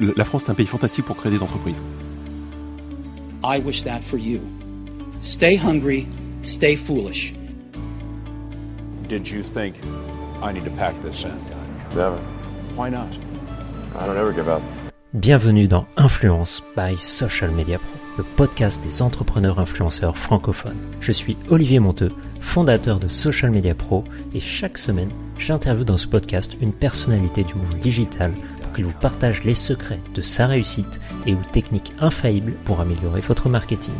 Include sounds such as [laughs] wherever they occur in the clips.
La France est un pays fantastique pour créer des entreprises. I wish that for you. Stay hungry, stay foolish. Did you think I need to pack this in? Never. Why not? I don't ever give up. Bienvenue dans Influence by Social Media Pro, le podcast des entrepreneurs influenceurs francophones. Je suis Olivier Monteux, fondateur de Social Media Pro, et chaque semaine, j'interviewe dans ce podcast une personnalité du monde digital qu'il vous partage les secrets de sa réussite et ou techniques infaillibles pour améliorer votre marketing.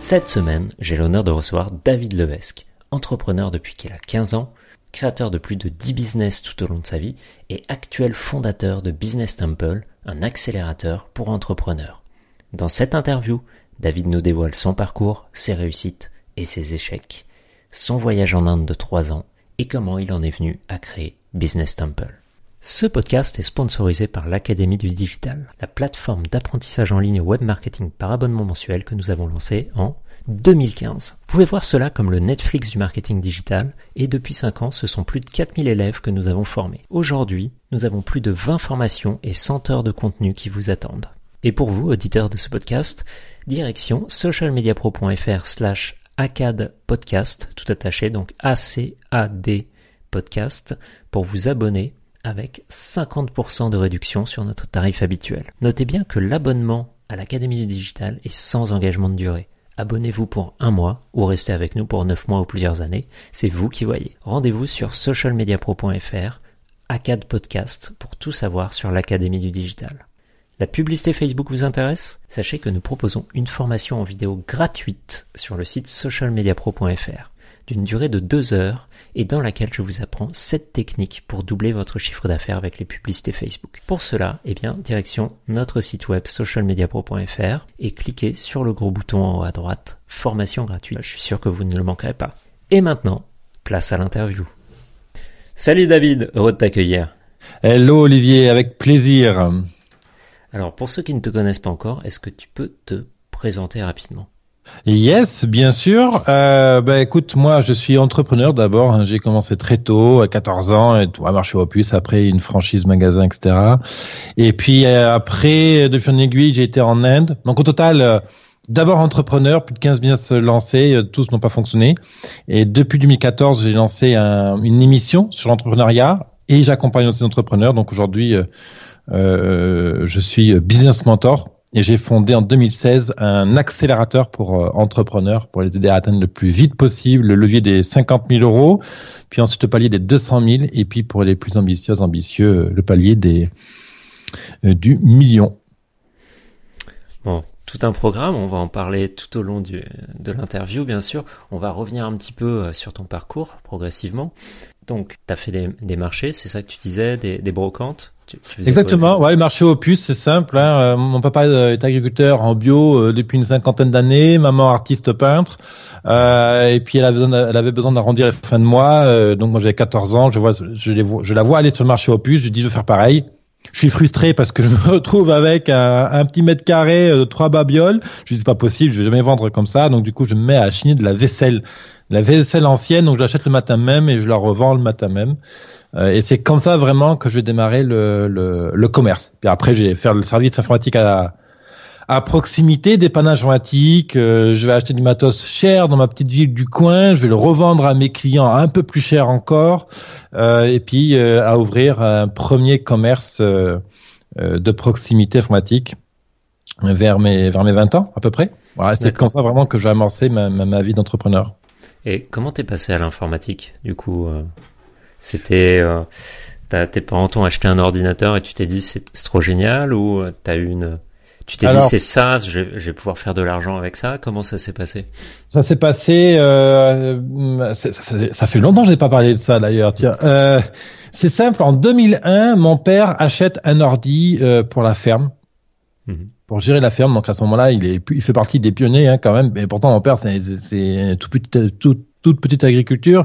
Cette semaine, j'ai l'honneur de recevoir David Levesque, entrepreneur depuis qu'il a 15 ans, créateur de plus de 10 business tout au long de sa vie et actuel fondateur de Business Temple, un accélérateur pour entrepreneurs. Dans cette interview, David nous dévoile son parcours, ses réussites et ses échecs, son voyage en Inde de 3 ans et comment il en est venu à créer Business Temple. Ce podcast est sponsorisé par l'Académie du Digital, la plateforme d'apprentissage en ligne web marketing par abonnement mensuel que nous avons lancé en 2015. Vous pouvez voir cela comme le Netflix du marketing digital et depuis 5 ans, ce sont plus de 4000 élèves que nous avons formés. Aujourd'hui, nous avons plus de 20 formations et 100 heures de contenu qui vous attendent. Et pour vous, auditeurs de ce podcast, direction socialmediapro.fr slash ACAD podcast, tout attaché, donc A-C-A-D podcast, pour vous abonner avec 50% de réduction sur notre tarif habituel. Notez bien que l'abonnement à l'Académie du Digital est sans engagement de durée. Abonnez-vous pour un mois ou restez avec nous pour 9 mois ou plusieurs années, c'est vous qui voyez. Rendez-vous sur socialmediapro.fr, ACAD Podcast, pour tout savoir sur l'Académie du Digital. La publicité Facebook vous intéresse? Sachez que nous proposons une formation en vidéo gratuite sur le site socialmediapro.fr d'une durée de deux heures et dans laquelle je vous apprends 7 techniques pour doubler votre chiffre d'affaires avec les publicités Facebook. Pour cela, eh bien, direction notre site web socialmediapro.fr et cliquez sur le gros bouton en haut à droite, formation gratuite. Je suis sûr que vous ne le manquerez pas. Et maintenant, place à l'interview. Salut David, heureux de t'accueillir. Hello Olivier, avec plaisir. Alors pour ceux qui ne te connaissent pas encore, est-ce que tu peux te présenter rapidement? Yes, bien sûr. Euh, bah, écoute, moi, je suis entrepreneur d'abord. Hein. J'ai commencé très tôt, à 14 ans, et à marcher au. Après, une franchise magasin, etc. Et puis euh, après, de fil en aiguille, j'ai été en Inde. Donc au total, euh, d'abord entrepreneur, plus de 15 business lancés, euh, tous n'ont pas fonctionné. Et depuis 2014, j'ai lancé un, une émission sur l'entrepreneuriat et j'accompagne aussi les entrepreneurs. Donc aujourd'hui, euh, je suis business mentor et j'ai fondé en 2016 un accélérateur pour euh, entrepreneurs pour les aider à atteindre le plus vite possible le levier des 50 000 euros, puis ensuite le palier des 200 000 et puis pour les plus ambitieux, ambitieux, le palier des euh, du million. Bon, tout un programme, on va en parler tout au long du, de l'interview bien sûr. On va revenir un petit peu euh, sur ton parcours progressivement. Donc, tu as fait des, des marchés, c'est ça que tu disais, des, des brocantes? Exactement, ouais, le marché opus, c'est simple. Hein. Euh, mon papa est agriculteur en bio euh, depuis une cinquantaine d'années, maman artiste peintre. Euh, et puis elle avait besoin, elle avait besoin d'arrondir les fins de mois. Euh, donc moi j'avais 14 ans, je vois, je, les vois, je la vois aller sur le marché opus. Je dis je veux faire pareil. Je suis frustré parce que je me [laughs] retrouve avec un, un petit mètre carré de trois babioles. Je dis c'est pas possible, je vais jamais vendre comme ça. Donc du coup je me mets à chiner de la vaisselle, la vaisselle ancienne. Donc je l'achète le matin même et je la revends le matin même. Euh, et c'est comme ça vraiment que je vais démarrer le, le, le commerce. Puis après, je vais faire le service informatique à, à proximité, dépannage informatique. Euh, je vais acheter du matos cher dans ma petite ville du coin. Je vais le revendre à mes clients un peu plus cher encore. Euh, et puis euh, à ouvrir un premier commerce de proximité informatique vers mes vers mes 20 ans à peu près. Voilà, c'est comme ça vraiment que j'ai amorcé ma, ma, ma vie d'entrepreneur. Et comment t'es passé à l'informatique du coup c'était euh, tes parents t'ont acheté un ordinateur et tu t'es dit c'est trop génial ou euh, t'as eu une tu t'es dit c'est ça, je vais, je vais, pouvoir faire de l'argent avec ça? Comment ça s'est passé? Ça s'est passé. Euh, ça, ça, fait longtemps que j'ai pas parlé de ça d'ailleurs. Tiens, euh, c'est simple. En 2001, mon père achète un ordi euh, pour la ferme, mhm. pour gérer la ferme. Donc à ce moment-là, il est, il fait partie des pionniers hein, quand même. Mais pourtant, mon père, c'est tout petit, tout, toute petite agriculture.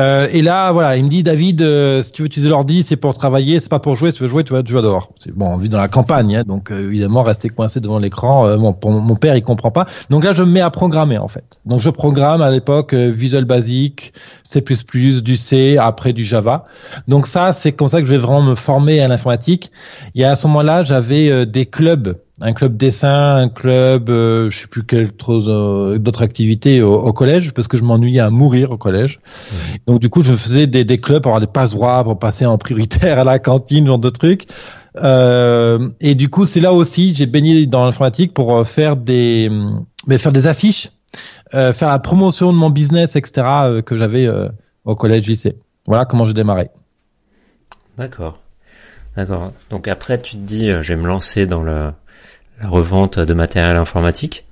Euh, et là, voilà, il me dit David, euh, si tu veux utiliser l'ordi, c'est pour travailler, c'est pas pour jouer. Tu veux jouer, tu vas, tu vas dehors. C'est bon, on vit dans la campagne, hein, donc euh, évidemment, rester coincé devant l'écran, euh, mon, père, il comprend pas. Donc là, je me mets à programmer en fait. Donc je programme à l'époque Visual Basic, C++, du C, après du Java. Donc ça, c'est comme ça que je vais vraiment me former à l'informatique. Et à ce moment-là, j'avais des clubs un club dessin, un club, euh, je sais plus quelle euh, d'autres activités au, collège, parce que je m'ennuyais à mourir au collège. Donc du coup, je faisais des, des clubs pour avoir des passe pour passer en prioritaire à la cantine, genre de trucs. Euh, et du coup, c'est là aussi, j'ai baigné dans l'informatique pour euh, faire des, mais faire des affiches, euh, faire la promotion de mon business, etc. que j'avais au collège, lycée. Voilà comment j'ai démarré. D'accord. D'accord. Donc après, tu te dis, je vais me lancer dans le revente de matériel informatique?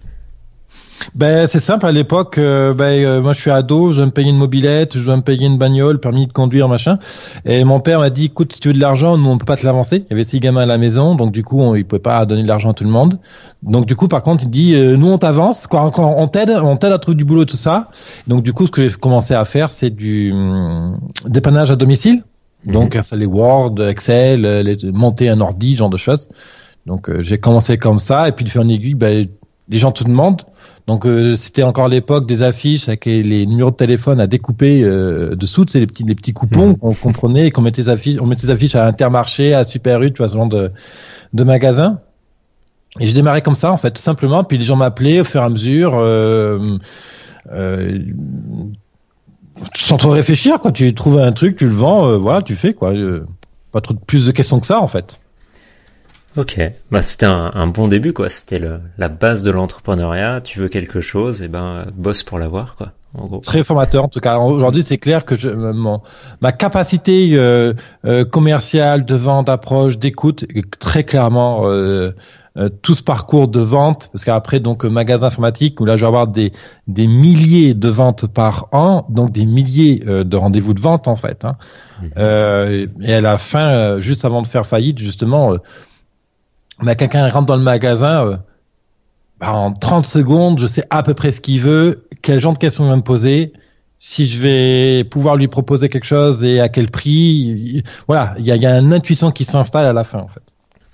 Ben c'est simple à l'époque. Euh, ben euh, moi je suis ado, je dois me payer une mobilette, je dois me payer une bagnole, permis de conduire machin. Et mon père m'a dit écoute si tu veux de l'argent, nous on peut pas te l'avancer. Il y avait six gamins à la maison, donc du coup on, il pouvait pas donner de l'argent à tout le monde. Donc du coup par contre il dit euh, nous on t'avance, quoi, on t'aide, on t'aide à trouver du boulot tout ça. Donc du coup ce que j'ai commencé à faire c'est du hum, dépannage à domicile. Mhm. Donc installer Word, Excel, les, monter un ordi, genre de choses. Donc euh, j'ai commencé comme ça et puis de faire une aiguille, ben, les gens te demandent. Donc euh, c'était encore l'époque des affiches avec les numéros de téléphone à découper euh, dessous, c'est les petits les petits coupons mmh. qu'on prenait et qu'on mettait les affiches, on mettait les affiches à Intermarché, à Super U, tu vois ce genre de de magasins. Et j'ai démarré comme ça en fait, tout simplement. Puis les gens m'appelaient au fur et à mesure. Euh, euh, sans trop réfléchir, quoi. Tu trouves un truc, tu le vends, voilà, tu fais quoi. pas trop plus de questions que ça en fait. Ok, bah c'était un, bon début quoi. C'était la base de l'entrepreneuriat. Tu veux quelque chose, et eh ben bosse pour l'avoir quoi. En gros. Très formateur en tout cas. Aujourd'hui, c'est clair que je, mon, ma capacité euh, euh, commerciale, de vente, d'approche, d'écoute, très clairement euh, euh, tout ce parcours de vente, parce qu'après donc magasin informatique où là je vais avoir des des milliers de ventes par an, donc des milliers de rendez-vous de vente en fait. Hein. Mmh. et à la fin, juste avant de faire faillite, justement mais quelqu'un rentre dans le magasin, euh, bah, en 30 secondes, je sais à peu près ce qu'il veut, quel genre de questions il va me poser, si je vais pouvoir lui proposer quelque chose et à quel prix. Voilà, il y a, y a, une intuition qui s'installe à la fin, en fait.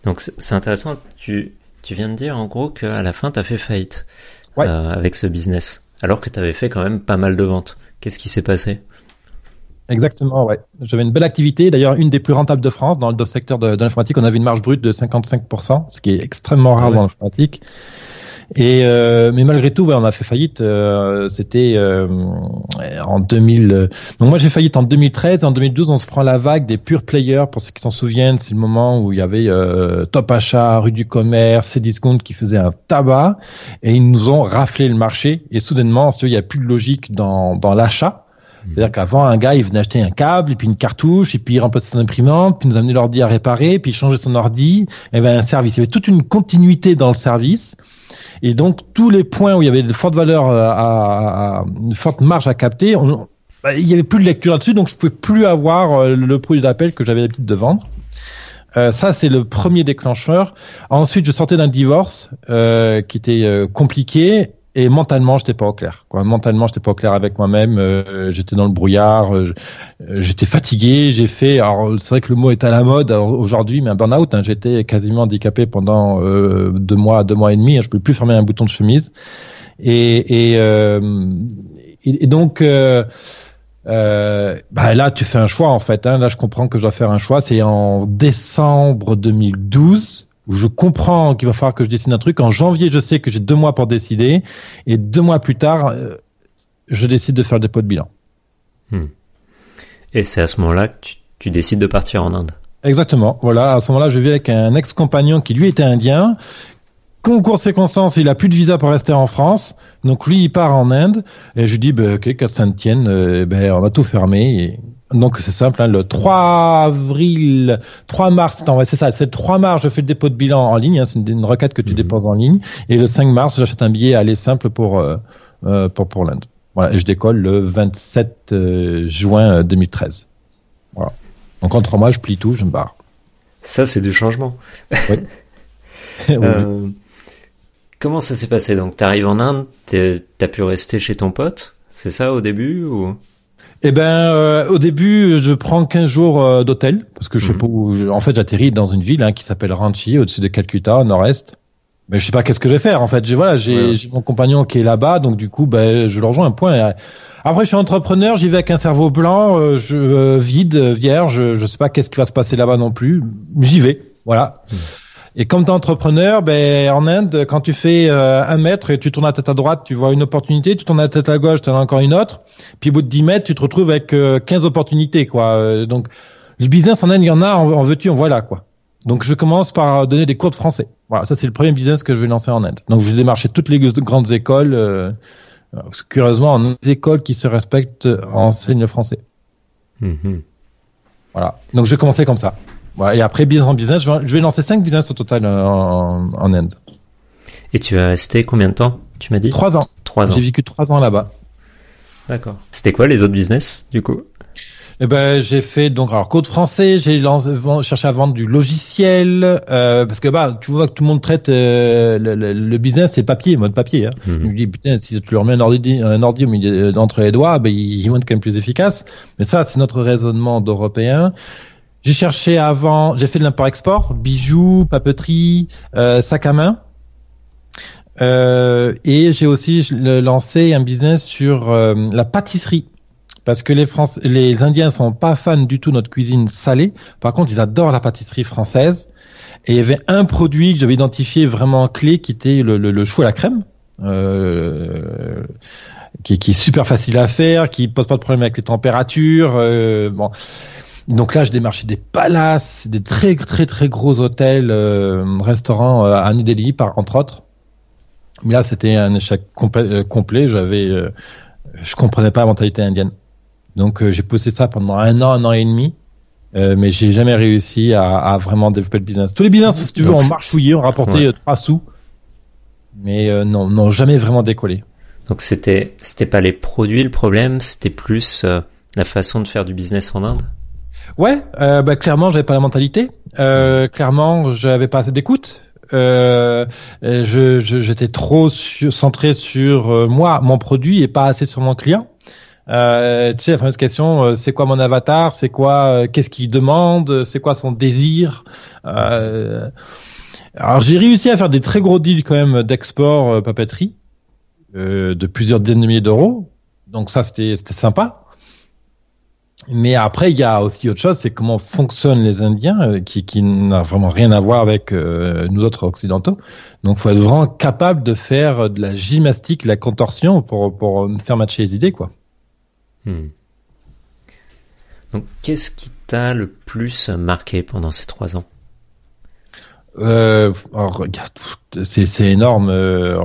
Donc c'est intéressant, tu, tu viens de dire en gros qu'à la fin, tu as fait faillite euh, avec ce business, alors que tu avais fait quand même pas mal de ventes. Qu'est-ce qui s'est passé? Exactement, ouais. J'avais une belle activité, d'ailleurs une des plus rentables de France dans le secteur de, l'informatique. On avait une marge brute de 55%, ce qui est extrêmement rare dans l'informatique. Et euh, mais malgré tout, ouais, on a fait faillite. Euh, C'était euh, en 2000. Donc moi j'ai faillite en 2013. En 2012, on se prend la vague des pure players. Pour ceux qui s'en souviennent, c'est le moment où il y avait euh, Top Achat, Rue du Commerce, Cdiscount qui faisait un tabac et ils nous ont raflé le marché. Et soudainement, il n'y a plus de logique dans, dans l'achat c'est-à-dire qu'avant, un gars, il venait acheter un câble, et puis une cartouche, et puis il remplaçait son imprimante, puis nous amenait l'ordi à réparer, puis il changeait son ordi. Il y avait un service. Il y avait toute une continuité dans le service. Et donc, tous les points où il y avait de fortes valeurs euh, à, à, une forte marge à capter, on, bah, il y avait plus de lecture là-dessus, donc je pouvais plus avoir euh, le produit d'appel que j'avais l'habitude de vendre. Euh, ça, c'est le premier déclencheur. Ensuite, je sortais d'un divorce euh, qui était euh, compliqué et mentalement j'étais pas au clair quoi. Mentalement j'étais pas au clair avec moi-même euh, j'étais dans le brouillard euh, euh, j'étais fatigué j'ai fait alors c'est vrai que le mot est à la mode aujourd'hui mais un burn-out hein, j'étais quasiment handicapé pendant deux mois deux mois et demi hein, je pouvais plus fermer un bouton de chemise. Et et, et, donc bah là tu fais un choix en fait hein, là je comprends que je dois faire un choix. C'est en décembre 2012 où je comprends qu'il va falloir que je décide un truc. En janvier, je sais que j'ai deux mois pour décider, et deux mois plus tard, euh, je décide de faire des pots de bilan. Hmm. Et c'est à ce moment-là que tu, décides de partir en Inde. Exactement. Voilà, à ce moment-là, je vis avec un ex-compagnon qui lui était indien. Concours circonstances, il a plus de visa pour rester en France, donc lui il part en Inde. Et je dis, ben, ok, qu'à ça tienne, euh, ben, on a tout fermé. Et donc c'est simple, hein, le 3 avril, 3 mars, c'est ça, c'est le 3 mars, je fais le dépôt de bilan en ligne, hein, c'est une, requête que tu mhm. déposes en ligne, et le 5 mars, j'achète un billet aller simple pour euh, euh, pour pour l'Inde. Voilà, et je décolle le 27 euh, juin 2013. Voilà. Donc en trois mois, je plie tout, je me barre. Ça, c'est du changement. Oui. [laughs] [laughs] comment ça s'est passé? Donc, tu arrives en Inde, t'as pu rester chez ton pote C'est ça au début ou? Eh ben, euh, au début, je prends 15 jours euh, d'hôtel parce que je sais pas où. En fait, j'atterris dans une ville hein, qui s'appelle Ranchi, au-dessus de Calcutta, au nord-est. Mais je sais pas qu'est-ce que je vais faire. En fait, j'ai voilà, j'ai j'ai mon compagnon qui est là-bas, donc du coup, ben, je le rejoins un point. Après, je suis entrepreneur, j'y vais avec un cerveau blanc, euh, je euh, vide, vierge. Je sais pas qu'est-ce qui va se passer là-bas non plus. J'y vais, voilà. Et comme tu es entrepreneur, ben, en Inde, quand tu fais euh, un mètre et tu tournes la tête à droite, tu vois une opportunité, tu tournes la tête à gauche, tu en as encore une autre. Puis au bout de 10 mètres, tu te retrouves avec euh, 15 opportunités. quoi. Euh, donc le business en Inde, il y en a, en, en veux-tu, en voilà. quoi. Donc je commence par donner des cours de français. Voilà, ça c'est le premier business que je vais lancer en Inde. Donc je vais démarcher toutes les grandes écoles. Euh, curieusement, en écoles qui se respectent enseignent le français. Mhm. Voilà. Donc je vais commencer comme ça. Et après, business en business, je vais, je vais lancer 5 business au total euh, en, en Inde. Et tu as resté combien de temps Tu m'as dit? Trois ans. Trois ans. J'ai vécu trois ans là-bas. D'accord. C'était quoi les autres business du coup? Eh ben, j'ai fait donc alors code français. J'ai cherché à vendre du logiciel euh, parce que bah tu vois que tout le monde traite euh, le, le- le business c'est papier, mode papier. Hein. Mhm. Je me dis putain si tu leur mets un ordi, un ordi au milieu d'entre les doigts, ben ils vont être quand même plus efficaces. Mais ça c'est notre raisonnement d'européens. J'ai cherché avant, j'ai fait de l'import-export, bijoux, papeterie, euh, sac à main. Euh, et j'ai aussi lancé un business sur euh, la pâtisserie. Parce que les, Français, les Indiens sont pas fans du tout de notre cuisine salée. Par contre, ils adorent la pâtisserie française. Et il y avait un produit que j'avais identifié vraiment clé qui était le, le, le chou à la crème. Euh, qui, qui est super facile à faire, qui pose pas de problème avec les températures. euh, bon. Donc là, je démarchais des palaces, des très très très gros hôtels, euh, restaurants euh, à New Delhi, par entre autres. Mais là, c'était un échec complet. euh, complet. J'avais, euh, je comprenais pas la mentalité indienne. Donc euh, j'ai poussé ça pendant un an, un an et demi. Euh, mais j'ai jamais réussi à, à vraiment développer le business. Tous les business, si tu veux, ont marchouillé, ont rapporté Ouais. euh, trois sous, mais euh, non, n'ont jamais vraiment décollé. Donc c'était c'était pas les produits le problème, c'était plus euh, la façon de faire du business en Inde? Ouais, euh, bah, clairement, j'avais pas la mentalité. Euh, clairement, j'avais pas assez d'écoute. Euh, je, j'étais trop centré sur euh, moi, mon produit, et pas assez sur mon client. Euh, tu sais, la fameuse question, euh, c'est quoi mon avatar, c'est quoi, qu'est-ce qu'il demande, c'est quoi son désir? Alors j'ai réussi à faire des très gros deals quand même d'export papeterie de plusieurs dizaines de milliers d'euros. Donc ça c'était c'était sympa. Mais après, il y a aussi autre chose, c'est comment fonctionnent les Indiens, euh, qui, qui n'a vraiment rien à voir avec euh, nous autres occidentaux. Donc, faut être vraiment capable de faire de la gymnastique, de la contorsion pour, pour euh, faire matcher les idées, quoi. Hmm. Donc qu'est-ce qui t'a le plus marqué pendant ces trois ans? Euh, c'est énorme. euh,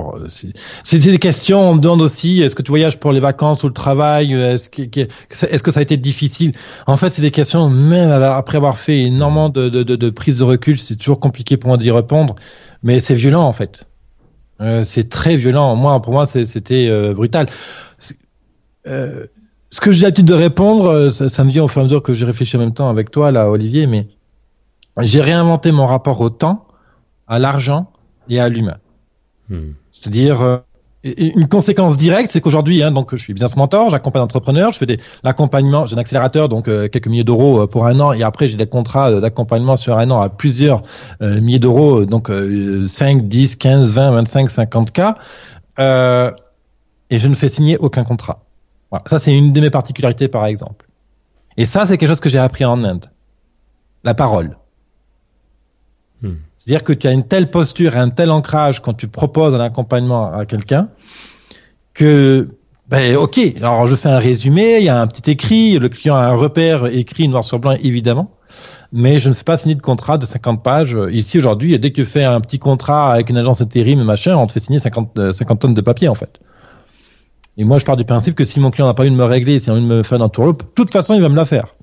c'est des questions. On me demande aussi est-ce que tu voyages pour les vacances ou le travail euh, Est-ce que, est-ce que ça a été difficile? En fait, c'est des questions. Même après avoir fait énormément de, de, de, de prise de recul, c'est toujours compliqué pour moi d'y répondre. Mais c'est violent en fait. Euh, c'est très violent. Moi, pour moi, c'était euh, brutal. Euh, ce que j'ai l'habitude de répondre, ça, ça me vient au fur et à mesure que j'ai réfléchi en même temps avec toi, là, Olivier, mais j'ai réinventé mon rapport au temps, à l'argent et à l'humain. Hmm. C'est-à-dire euh, une conséquence directe, c'est qu'aujourd'hui, hein, donc je suis business mentor, j'accompagne d'entrepreneurs, je fais des l'accompagnement, j'ai un accélérateur, donc euh, quelques milliers d'euros euh, pour un an, et après j'ai des contrats euh, d'accompagnement sur un an à plusieurs milliers d'euros, donc euh, 5, 10, 15, 20, 25, 50 k, euh, et je ne fais signer aucun contrat. Voilà. Ça, c'est une de mes particularités, par exemple. Et ça, c'est quelque chose que j'ai appris en Inde. La parole. C'est-à-dire que tu as une telle posture et un tel ancrage quand tu proposes un accompagnement à quelqu'un que, ben, ok, alors je fais un résumé, il y a un petit écrit, le client a un repère écrit noir sur blanc, évidemment, mais je ne fais pas signer de contrat de 50 pages. Ici, aujourd'hui, dès que tu fais un petit contrat avec une agence intérim, machin, on te fait signer 50, euh, 50 tonnes de papier, en fait. Et moi, je pars du principe que si mon client n'a pas envie de me régler, s'il a envie de me faire un tour, de toute façon, il va me la faire.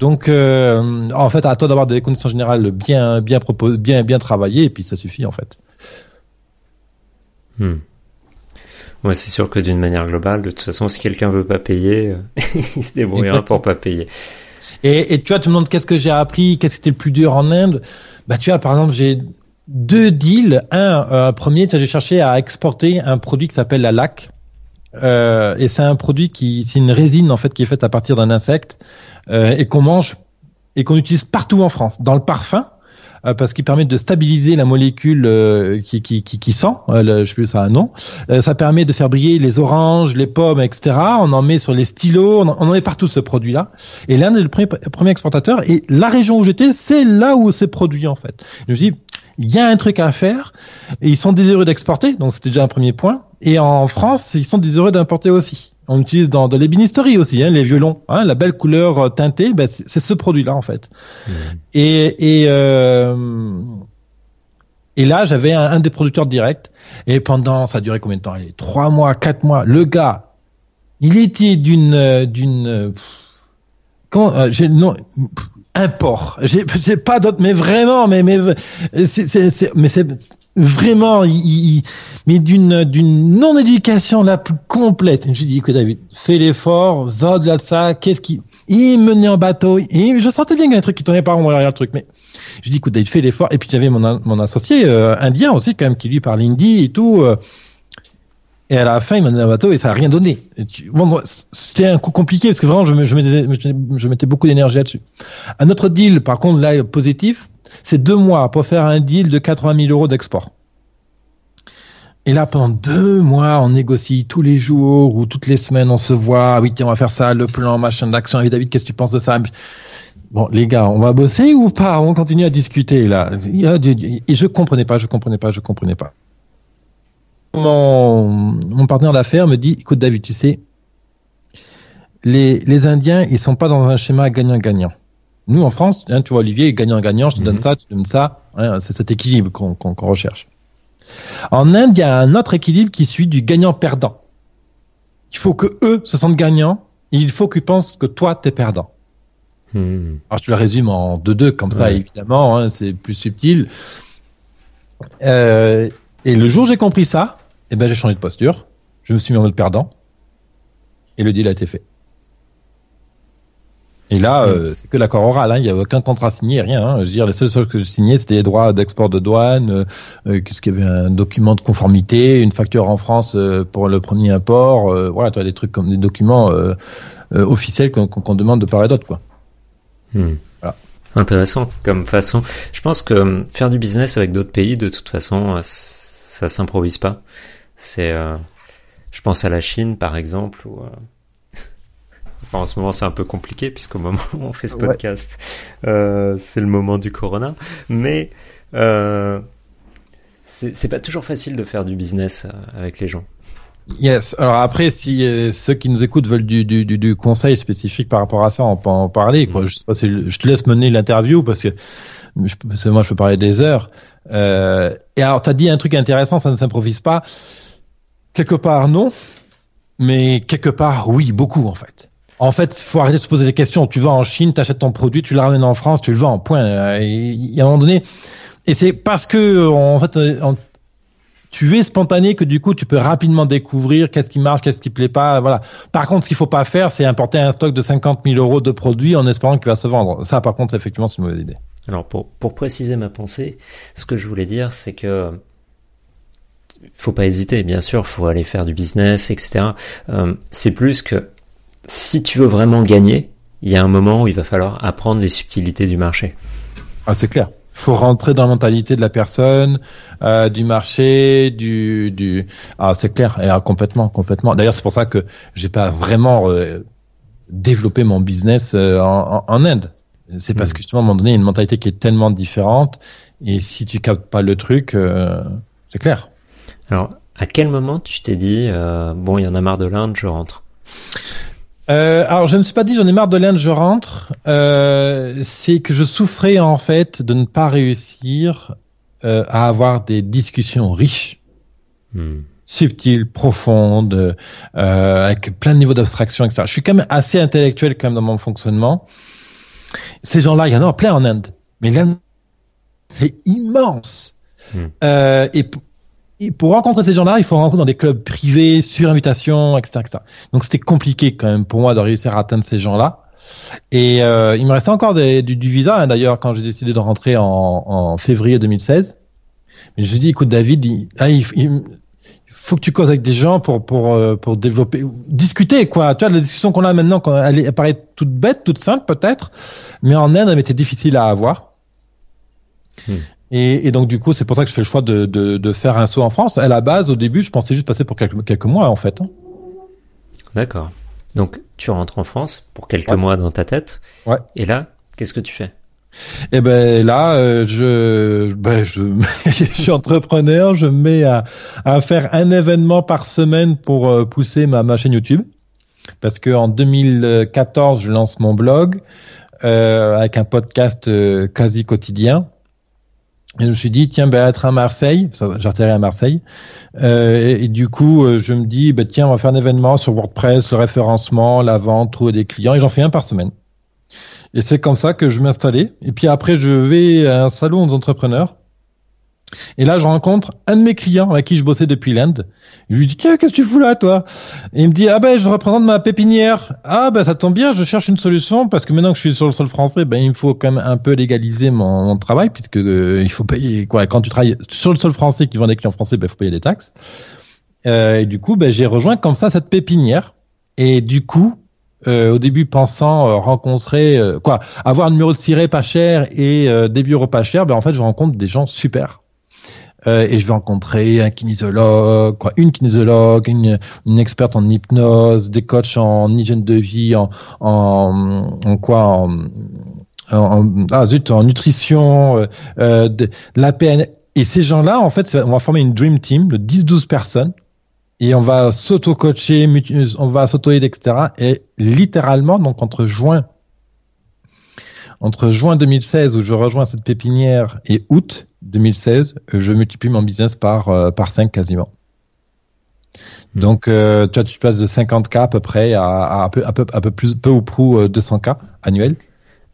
Donc, euh, en fait, à toi d'avoir des conditions générales bien, bien proposées, bien, bien travaillées, et puis ça suffit, en fait. Hmm. Ouais, c'est sûr que d'une manière globale, de toute façon, si quelqu'un veut pas payer, euh, [laughs] il se débrouillera Exactement. pour pas payer. Et, et tu vois, tu me demandes qu'est-ce que j'ai appris, qu'est-ce qui était le plus dur en Inde? Bah, tu vois, par exemple, j'ai deux deals. Un, euh, premier, j'ai cherché à exporter un produit qui s'appelle la laque. Euh, et c'est un produit qui, c'est une résine en fait qui est faite à partir d'un insecte euh, et qu'on mange et qu'on utilise partout en France, dans le parfum. euh, parce qu'il permet de stabiliser la molécule euh, qui, qui, qui, qui sent, euh, je sais plus ça a un nom. Euh, ça permet de faire briller les oranges, les pommes, etc. On en met sur les stylos, on en, on en met partout ce produit-là. Et l'Inde est le premier. Et la région où j'étais, c'est là où c'est produit en fait. Je me dis, il y a un truc à faire. Et ils sont désireux d'exporter, donc c'était déjà un premier point. Et en France, ils sont désireux d'importer aussi. On utilise dans de l'ébénisterie aussi, hein, les violons, hein, la belle couleur euh, teintée, ben, c'est ce produit-là en fait. Et et euh, et là, j'avais un, un des producteurs directs. Et pendant, ça a duré combien de temps? Allez, Trois mois, quatre mois. Le gars, il était d'une euh, d'une euh, j'ai non pff, porc. J'ai j'ai pas d'autre, mais vraiment, mais c'est- mais c'est vraiment il, il- mais d'une d'une non éducation la plus complète. Suis dit écoute David, fais l'effort, va au-delà de ça. Qu'est-ce qui il me menait en bateau et je sentais bien qu'il y a un truc qui tournait pas rond derrière le truc, mais je dis écoute David, fais l'effort. Et puis j'avais mon mon associé euh, indien aussi quand même qui lui parle hindi et tout. euh, et à la fin, il m'a donné un bateau et ça a rien donné. Bon, c'était un coup compliqué parce que vraiment, je, je, mettais, je mettais beaucoup d'énergie là-dessus. Un autre deal, par contre, là, positif, c'est deux mois pour faire un deal de 80 000 euros d'export. Et là, pendant deux mois, on négocie tous les jours ou toutes les semaines, on se voit. Ah Oui, tiens, on va faire ça, le plan, machin d'action. Et David, qu'est-ce que tu penses de ça? Bon, les gars, on va bosser ou pas? On continue à discuter là. Et je comprenais pas, je comprenais pas, je comprenais pas. Mon, mon partenaire d'affaires me dit, écoute David, tu sais, les, les Indiens, ils sont pas dans un schéma gagnant-gagnant. Nous, en France, hein, tu vois, Olivier, gagnant-gagnant, je te donne ça, tu donnes ça. hein, c'est cet équilibre qu'on recherche. En Inde, il y a un autre équilibre qui suit du gagnant-perdant. Il faut que eux se sentent gagnants et il faut qu'ils pensent que toi, t'es perdant. Hmm. Alors, je te le résume en deux-deux, comme ça, évidemment, hein, c'est plus subtil. Euh, et le jour où j'ai compris ça, eh ben, j'ai changé de posture. Je me suis mis en mode perdant. Et le deal a été fait. Et là, euh, c'est que l'accord oral. hein, Il n'y avait aucun contrat signé, rien. hein. Je veux dire, les seules choses que je signais, c'était les droits d'export de douane, euh, euh, qu'est-ce qu'il y avait un document de conformité, une facture en France euh, pour le premier import. euh, voilà, tu vois, des trucs comme des documents euh, euh, officiels qu'on qu'on demande de part et d'autre, quoi. Hmm. Voilà. Intéressant comme façon. Je pense que faire du business avec d'autres pays, de toute façon, ça s'improvise pas. C'est, euh, je pense à la Chine par exemple, où, euh, enfin, en ce moment c'est un peu compliqué puisqu'au [laughs] moment où on fait ce Ouais. podcast, euh, c'est le moment du corona, mais euh, c'est pas toujours facile de faire du business euh, avec les gens. Yes. Alors après, si euh, ceux qui nous écoutent veulent du, du, du, du conseil spécifique par rapport à ça, on peut en parler. Quoi. Mhm. Je, sais pas si- je te laisse mener l'interview parce que, je, parce que moi, je peux parler des heures. Euh, et alors, tu as dit un truc intéressant, ça ne s'improvise pas. Quelque part, non. Mais quelque part, oui, beaucoup en fait. En fait, faut arrêter de se poser des questions. Tu vas en Chine, tu achètes ton produit, tu le ramènes en France, tu le vends. Point. Il y a un moment donné, et c'est parce que en fait, euh, tu es spontané que du coup tu peux rapidement découvrir qu'est-ce qui marche, qu'est-ce qui plaît pas. Voilà. Par contre, ce qu'il faut pas faire, c'est importer un stock de 50 000 euros de produits en espérant qu'il va se vendre. Ça, par contre, effectivement, c'est une mauvaise idée. Alors pour, pour préciser ma pensée, ce que je voulais dire, c'est que faut pas hésiter, bien sûr, faut aller faire du business, etc. Euh, c'est plus que si tu veux vraiment gagner, il y a un moment où il va falloir apprendre les subtilités du marché. Ah, c'est clair. Faut rentrer dans la mentalité de la personne, euh, du marché, du, du. Ah, c'est clair. Et, ah, complètement, complètement. D'ailleurs, c'est pour ça que j'ai pas vraiment euh, développé mon business euh, en, Inde. C'est parce Mhm. que justement, à un moment donné, il y a une mentalité qui est tellement différente. Et si tu captes pas le truc, c'est clair. Alors, à quel moment tu t'es dit, bon, il y en a marre de l'Inde, je rentre? Euh, alors, je ne me suis pas dit j'en ai marre de l'Inde, je rentre. Euh, c'est que je souffrais en fait de ne pas réussir euh, à avoir des discussions riches, Hmm. subtiles, profondes, avec plein de niveaux d'abstraction, etc. Je suis quand même assez intellectuel quand même dans mon fonctionnement. Ces gens-là, il y en a plein en Inde, mais l'Inde, c'est immense. Euh, et, pour rencontrer ces gens-là, il faut rentrer dans des clubs privés, sur invitation, etc., etc. Donc c'était compliqué quand même pour moi de réussir à atteindre ces gens-là. Et euh, il me restait encore du, visa hein, d'ailleurs quand j'ai décidé de rentrer en, février 2016. Mais je me suis dit, écoute David, il, faut que tu causes avec des gens pour pour euh, pour développer, discuter quoi. Tu vois, la discussion qu'on a maintenant, elle, elle paraît toute bête, toute simple peut-être, mais en Inde, elle était difficile à avoir. Hmm. Et, et donc du coup, c'est pour ça que je fais le choix de, de, de faire un saut en France. À la base, au début, je pensais juste passer pour quelques, quelques mois en fait. D'accord. Donc, tu rentres en France pour quelques Ouais. mois dans ta tête. Ouais. Et là, qu'est-ce que tu fais? Et ben là, euh, je, ben je, [laughs] je suis entrepreneur, je me mets à, à faire un événement par semaine pour euh, pousser ma, ma chaîne YouTube. Parce que en 2014, je lance mon blog euh, avec un podcast euh, quasi quotidien. Et je me suis dit, tiens, ben, être à Marseille, atterri à Marseille, euh, et, du coup, euh, je me dis, ben, tiens, on va faire un événement sur WordPress, le référencement, la vente, trouver des clients, et j'en fais un par semaine. Et c'est comme ça que je m'installais. Et puis après, je vais à un salon d'entrepreneurs. Et là, je rencontre un de mes clients avec qui je bossais depuis l'Inde. Je lui dis, tiens, qu'est-ce que tu fous là, toi? Et il me dit, ah ben, je représente ma pépinière. Ah ben, ça tombe bien, je cherche une solution parce que maintenant que je suis sur le sol français, ben, il faut quand même un peu légaliser mon, travail puisque euh, il faut payer, quoi. Quand tu travailles sur le sol français qui vend des clients français, ben, il faut payer des taxes. Euh, et du coup, ben, j'ai rejoint comme ça cette pépinière. Et du coup, euh, au début pensant rencontrer quoi avoir un numéro de ciré pas cher et des bureaux pas chers ben en fait je rencontre des gens super Euh, et je vais rencontrer un kinésiologue quoi une kinésiologue une, une experte en hypnose des coachs en hygiène de vie en en, en quoi en, en, ah zut en nutrition euh, euh, de, la PN et ces gens là en fait on va former une dream team de 10-12 personnes et on va s'auto-coacher, on va s'auto-aider, etc. Et littéralement, donc entre juin, entre juin 2016 où je rejoins cette pépinière et août 2016, euh, je multiplie mon business par euh, par 5 quasiment. Donc, euh, toi, tu passes de 50K à peu près à, à, peu, à, peu, à peu plus, peu ou prou euh, 200K annuels.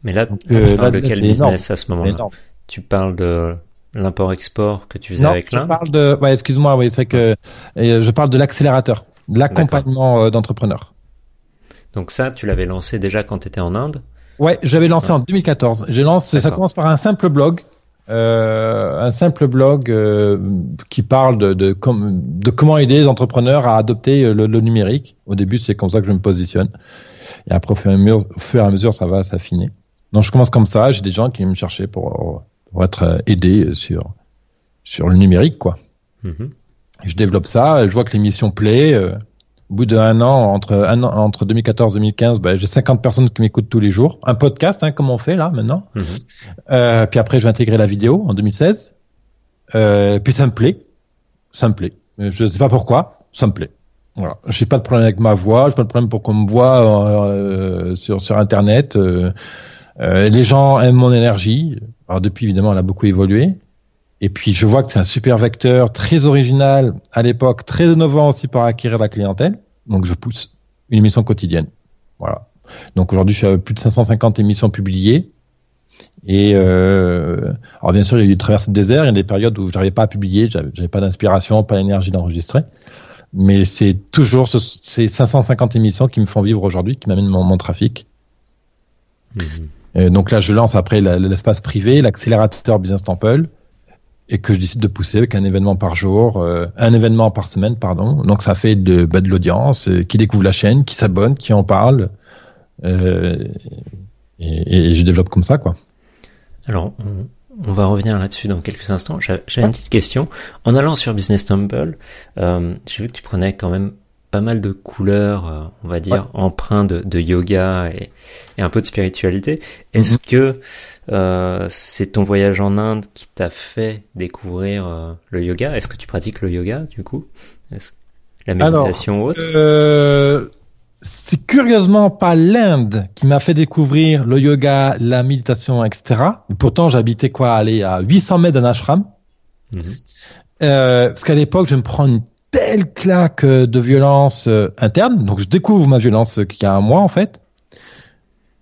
Mais là, Donc, là, euh, tu parles là, de quel business énorme. à ce moment-là. Tu parles de l'import-export que tu faisais Non, avec je l'Inde parle de, ouais, excuse-moi, oui, c'est que euh, je parle de l'accélérateur, de l'accompagnement euh, d'entrepreneurs. Donc ça, tu l'avais lancé déjà quand tu étais en Inde Ouais, j'avais lancé en 2014. J'ai lancé, ça commence par un simple blog, euh, un simple blog euh, qui parle de, de, com- de comment aider les entrepreneurs à adopter euh, le, le numérique. Au début, c'est comme ça que je me positionne. Et après, au fur et à mesure, au fur et à mesure ça va s'affiner. Donc, je commence comme ça. J'ai des gens qui me chercher pour, pour être euh, aidés sur, sur le numérique, quoi. Mhm. Je développe ça, je vois que l'émission plaît. euh, au bout d'un an, entre un an, entre 2014 et 2015, ben, j'ai 50 personnes qui m'écoutent tous les jours. Un podcast, hein, comme on fait là maintenant. Mhm. Euh, puis après, je vais intégrer la vidéo en 2016. Euh, puis ça me plaît, ça me plaît. Euh, Je sais pas pourquoi, ça me plaît. Voilà. J'ai pas de problème avec ma voix, j'ai pas de problème pour qu'on me voit euh, sur sur internet. Euh, euh, les gens aiment mon énergie. Alors depuis, évidemment, elle a beaucoup évolué. Et puis, je vois que c'est un super vecteur, très original à l'époque, très innovant aussi pour acquérir la clientèle. Donc, je pousse une émission quotidienne. Voilà. Donc, aujourd'hui, je suis à plus de 550 émissions publiées. Et euh, alors, bien sûr, il y a eu une traversée de désert. Il y a des périodes où j'arrivais pas à publier, j'avais pas d'inspiration, pas l'énergie d'enregistrer. Mais c'est toujours ce- ces 550 émissions qui me font vivre aujourd'hui, qui m'amènent mon, mon trafic. Mhm. Euh, donc là, je lance après l'espace privé, l'accélérateur Business Temple, et que je décide de pousser avec un événement par jour, euh, un événement par semaine, pardon. Donc ça fait de, bah, de l'audience, euh, qui découvre la chaîne, qui s'abonne, qui en parle, euh, et, et je développe comme ça, quoi. Alors, on, on va revenir là-dessus dans quelques instants. J'avais une petite question. En allant sur Business euh, j'ai vu que tu prenais quand même pas mal de couleurs, on va dire, empreintes de, de yoga et, et un peu de spiritualité. Est-ce que euh, c'est ton voyage en Inde qui t'a fait découvrir euh, le yoga Est-ce que tu pratiques le yoga, du coup? La Alors, méditation ou autre? Euh, c'est curieusement pas l'Inde qui m'a fait découvrir le yoga, la méditation, etc. Pourtant, j'habitais quoi, aller à 800 mètres d'un ashram. Euh, parce qu'à l'époque, je me prends une telle claque de violence interne. Donc, je découvre ma violence qu'il y a un mois, en fait.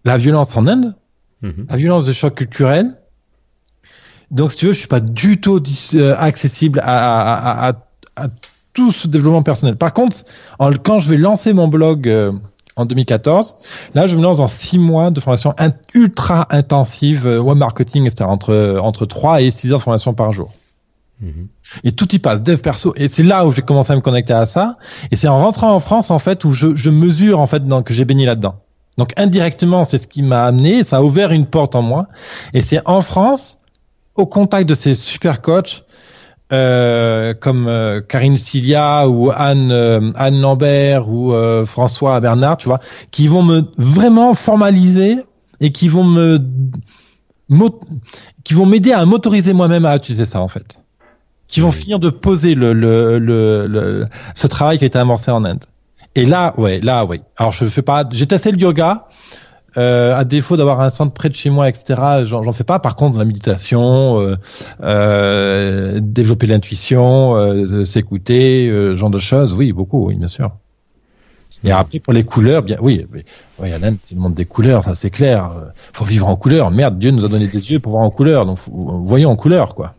La violence en Inde, Mhm. la violence de choc culturel. Donc, si tu veux, je suis pas du tout euh, accessible à, à, à, à, à tout ce développement personnel. Par contre, en- quand je vais lancer mon blog euh, en 2014, là, je me lance dans six mois de formation in- ultra intensive, euh, web marketing, etc., entre, entre 3 et 6 heures de formation par jour. Mhm. Et tout y passe, dev perso. Et c'est là où j'ai commencé à me connecter à ça. Et c'est en rentrant en France, en fait, où je, je mesure, en fait, dans, que j'ai baigné là-dedans. Donc, indirectement, c'est ce qui m'a amené. Ça a ouvert une porte en moi. Et c'est en France, au contact de ces super coachs, euh, comme euh, Karine Cilia ou Anne euh, Anne Lambert ou euh, François Bernard, tu vois, qui vont me vraiment formaliser et qui vont me qui vont m'aider à m'autoriser moi-même à utiliser ça en fait, qui vont finir de poser le, le, le, le- ce travail qui a été amorcé en Inde. Et là, ouais, là, ouais. Alors je fais pas, j'ai testé le yoga. Euh, à défaut d'avoir un centre près de chez moi, etc., j'en fais pas. Par contre, la méditation, euh, euh, développer l'intuition, euh, s'écouter, euh, genre de choses, oui, beaucoup, oui, bien sûr. Et après, pour les couleurs, bien, oui, oui, oui Inde, c'est le monde des couleurs, ça c'est clair. Faut vivre en couleur. Merde, Dieu nous a donné des yeux pour voir en couleur, donc voyons en couleur, quoi.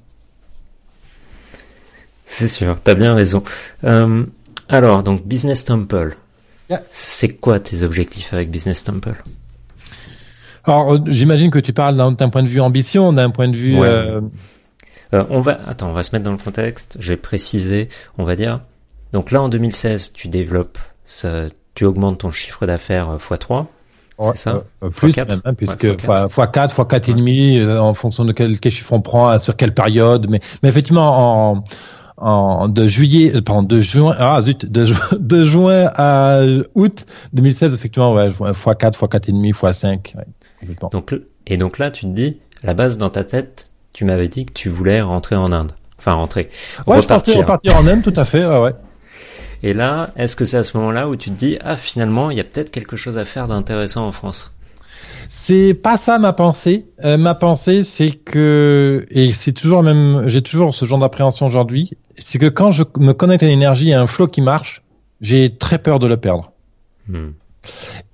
C'est sûr, t'as bien raison. Euh, alors, donc Business Temple. Yeah. C'est quoi tes objectifs avec Business Temple? Alors, euh, j'imagine que tu parles d'un point de vue ambition, d'un point de vue. Ouais. euh, Euh, on va, attends, on va se mettre dans le contexte. Je vais préciser, on va dire. Donc là, en 2016, tu développes, ça, tu augmentes ton chiffre d'affaires euh, x3. Ouais, c'est ça? euh, Plus même, hein, puisque Ouais, fois fois, fois 4, fois 4 et demi, euh, en fonction de quel, quel chiffre on prend, sur quelle période. Mais, mais effectivement, en, en de juillet, euh, pardon, de juin, ah zut, de, ju- [laughs] de juin à août 2016, effectivement, ouais, fois 4, fois 4 et demi, fois 5. Ouais. Donc, et donc là, tu te dis, à la base, dans ta tête, tu m'avais dit que tu voulais rentrer en Inde. Enfin, rentrer. Ouais, je pensais repartir. repartir en Inde, tout à fait, ouais, ouais. Et là, est-ce que c'est à ce moment-là où tu te dis, ah, finalement, il y a peut-être quelque chose à faire d'intéressant en France? C'est pas ça ma pensée. Euh, ma pensée, c'est que et c'est toujours même, j'ai toujours ce genre d'appréhension aujourd'hui. C'est que quand je me connecte à l'énergie et à un flow qui marche, j'ai très peur de le perdre. Hmm.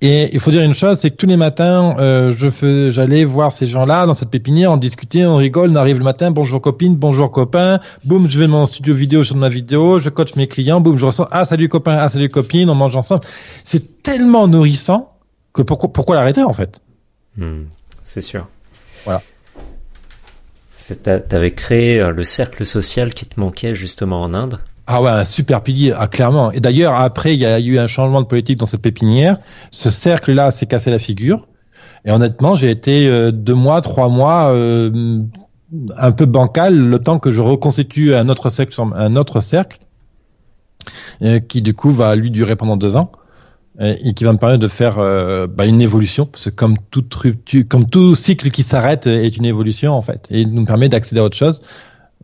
Et il faut dire une chose, c'est que tous les matins, euh, je fais, j'allais voir ces gens-là dans cette pépinière, on discutait, on rigole, on arrive le matin, bonjour copine, bonjour copain, boum, je vais dans mon studio vidéo, je tourne ma vidéo, je coach mes clients, boum, je ressens, ah salut copain, ah salut copine, on mange ensemble. C'est tellement nourrissant que pourquoi, pourquoi l'arrêter en fait? Hmm, c'est sûr. Voilà. T'avais créé euh, le cercle social qui te manquait justement en Inde. Ah ouais, un super pilier, ah, clairement. Et d'ailleurs, après, il y a eu un changement de politique dans cette pépinière. Ce cercle-là s'est cassé la figure. Et honnêtement, j'ai été euh, deux mois, trois mois, euh, un peu bancal, le temps que je reconstitue un autre cercle, un autre cercle, euh, qui du coup va lui durer pendant deux ans et qui va me permettre de faire euh, bah, une évolution, parce que comme toute rupture, comme tout cycle qui s'arrête euh, est une évolution en fait, et il nous permet d'accéder à autre chose.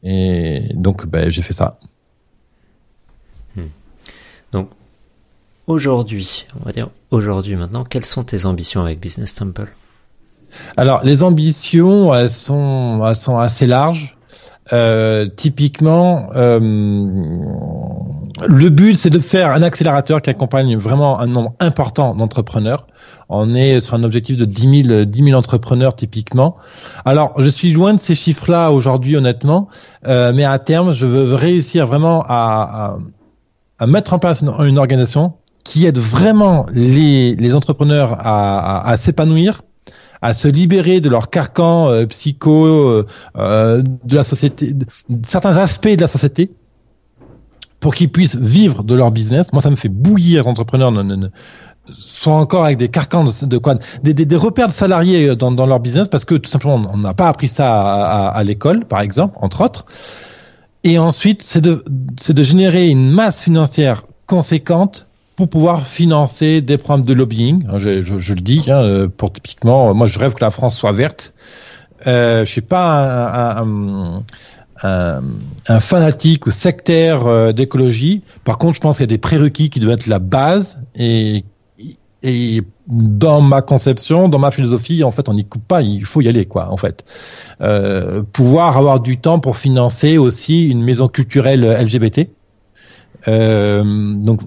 Et donc, bah, j'ai fait ça. Aujourd'hui, on va dire aujourd'hui maintenant, quelles sont tes ambitions avec Business Temple? Alors, les ambitions, elles sont, elles sont assez larges. Euh, typiquement, euh, le but, c'est de faire un accélérateur qui accompagne vraiment un nombre important d'entrepreneurs. On est sur un objectif de 10 000, 10 000 entrepreneurs typiquement. Alors, je suis loin de ces chiffres-là aujourd'hui, honnêtement, euh, mais à terme, je veux réussir vraiment à, à, à mettre en place une, une organisation qui aide vraiment les, les entrepreneurs à, à, s'épanouir, à se libérer de leur carcan euh, psycho, euh, euh, de la société, de, certains aspects de la société, pour qu'ils puissent vivre de leur business. Moi, ça me fait bouillir les entrepreneurs. Ne, ne, sont encore avec des carcans de, quoi, des, des, des, repères de salariés dans, dans, leur business parce que tout simplement on n'a pas appris ça à, à, à l'école, par exemple, entre autres. Et ensuite, c'est de, c'est de générer une masse financière conséquente pour pouvoir financer des programmes de lobbying. Je, je, le dis, hein, pour typiquement, moi je rêve que la France soit verte. Euh, je suis pas un, fanatique ou sectaire euh, d'écologie. Par contre, je pense qu'il y a des prérequis qui doivent être la base et et dans ma conception, dans ma philosophie, en fait, on n'y coupe pas, il faut y aller, quoi, en fait. Euh, pouvoir avoir du temps pour financer aussi une maison culturelle LGBT. Euh, donc,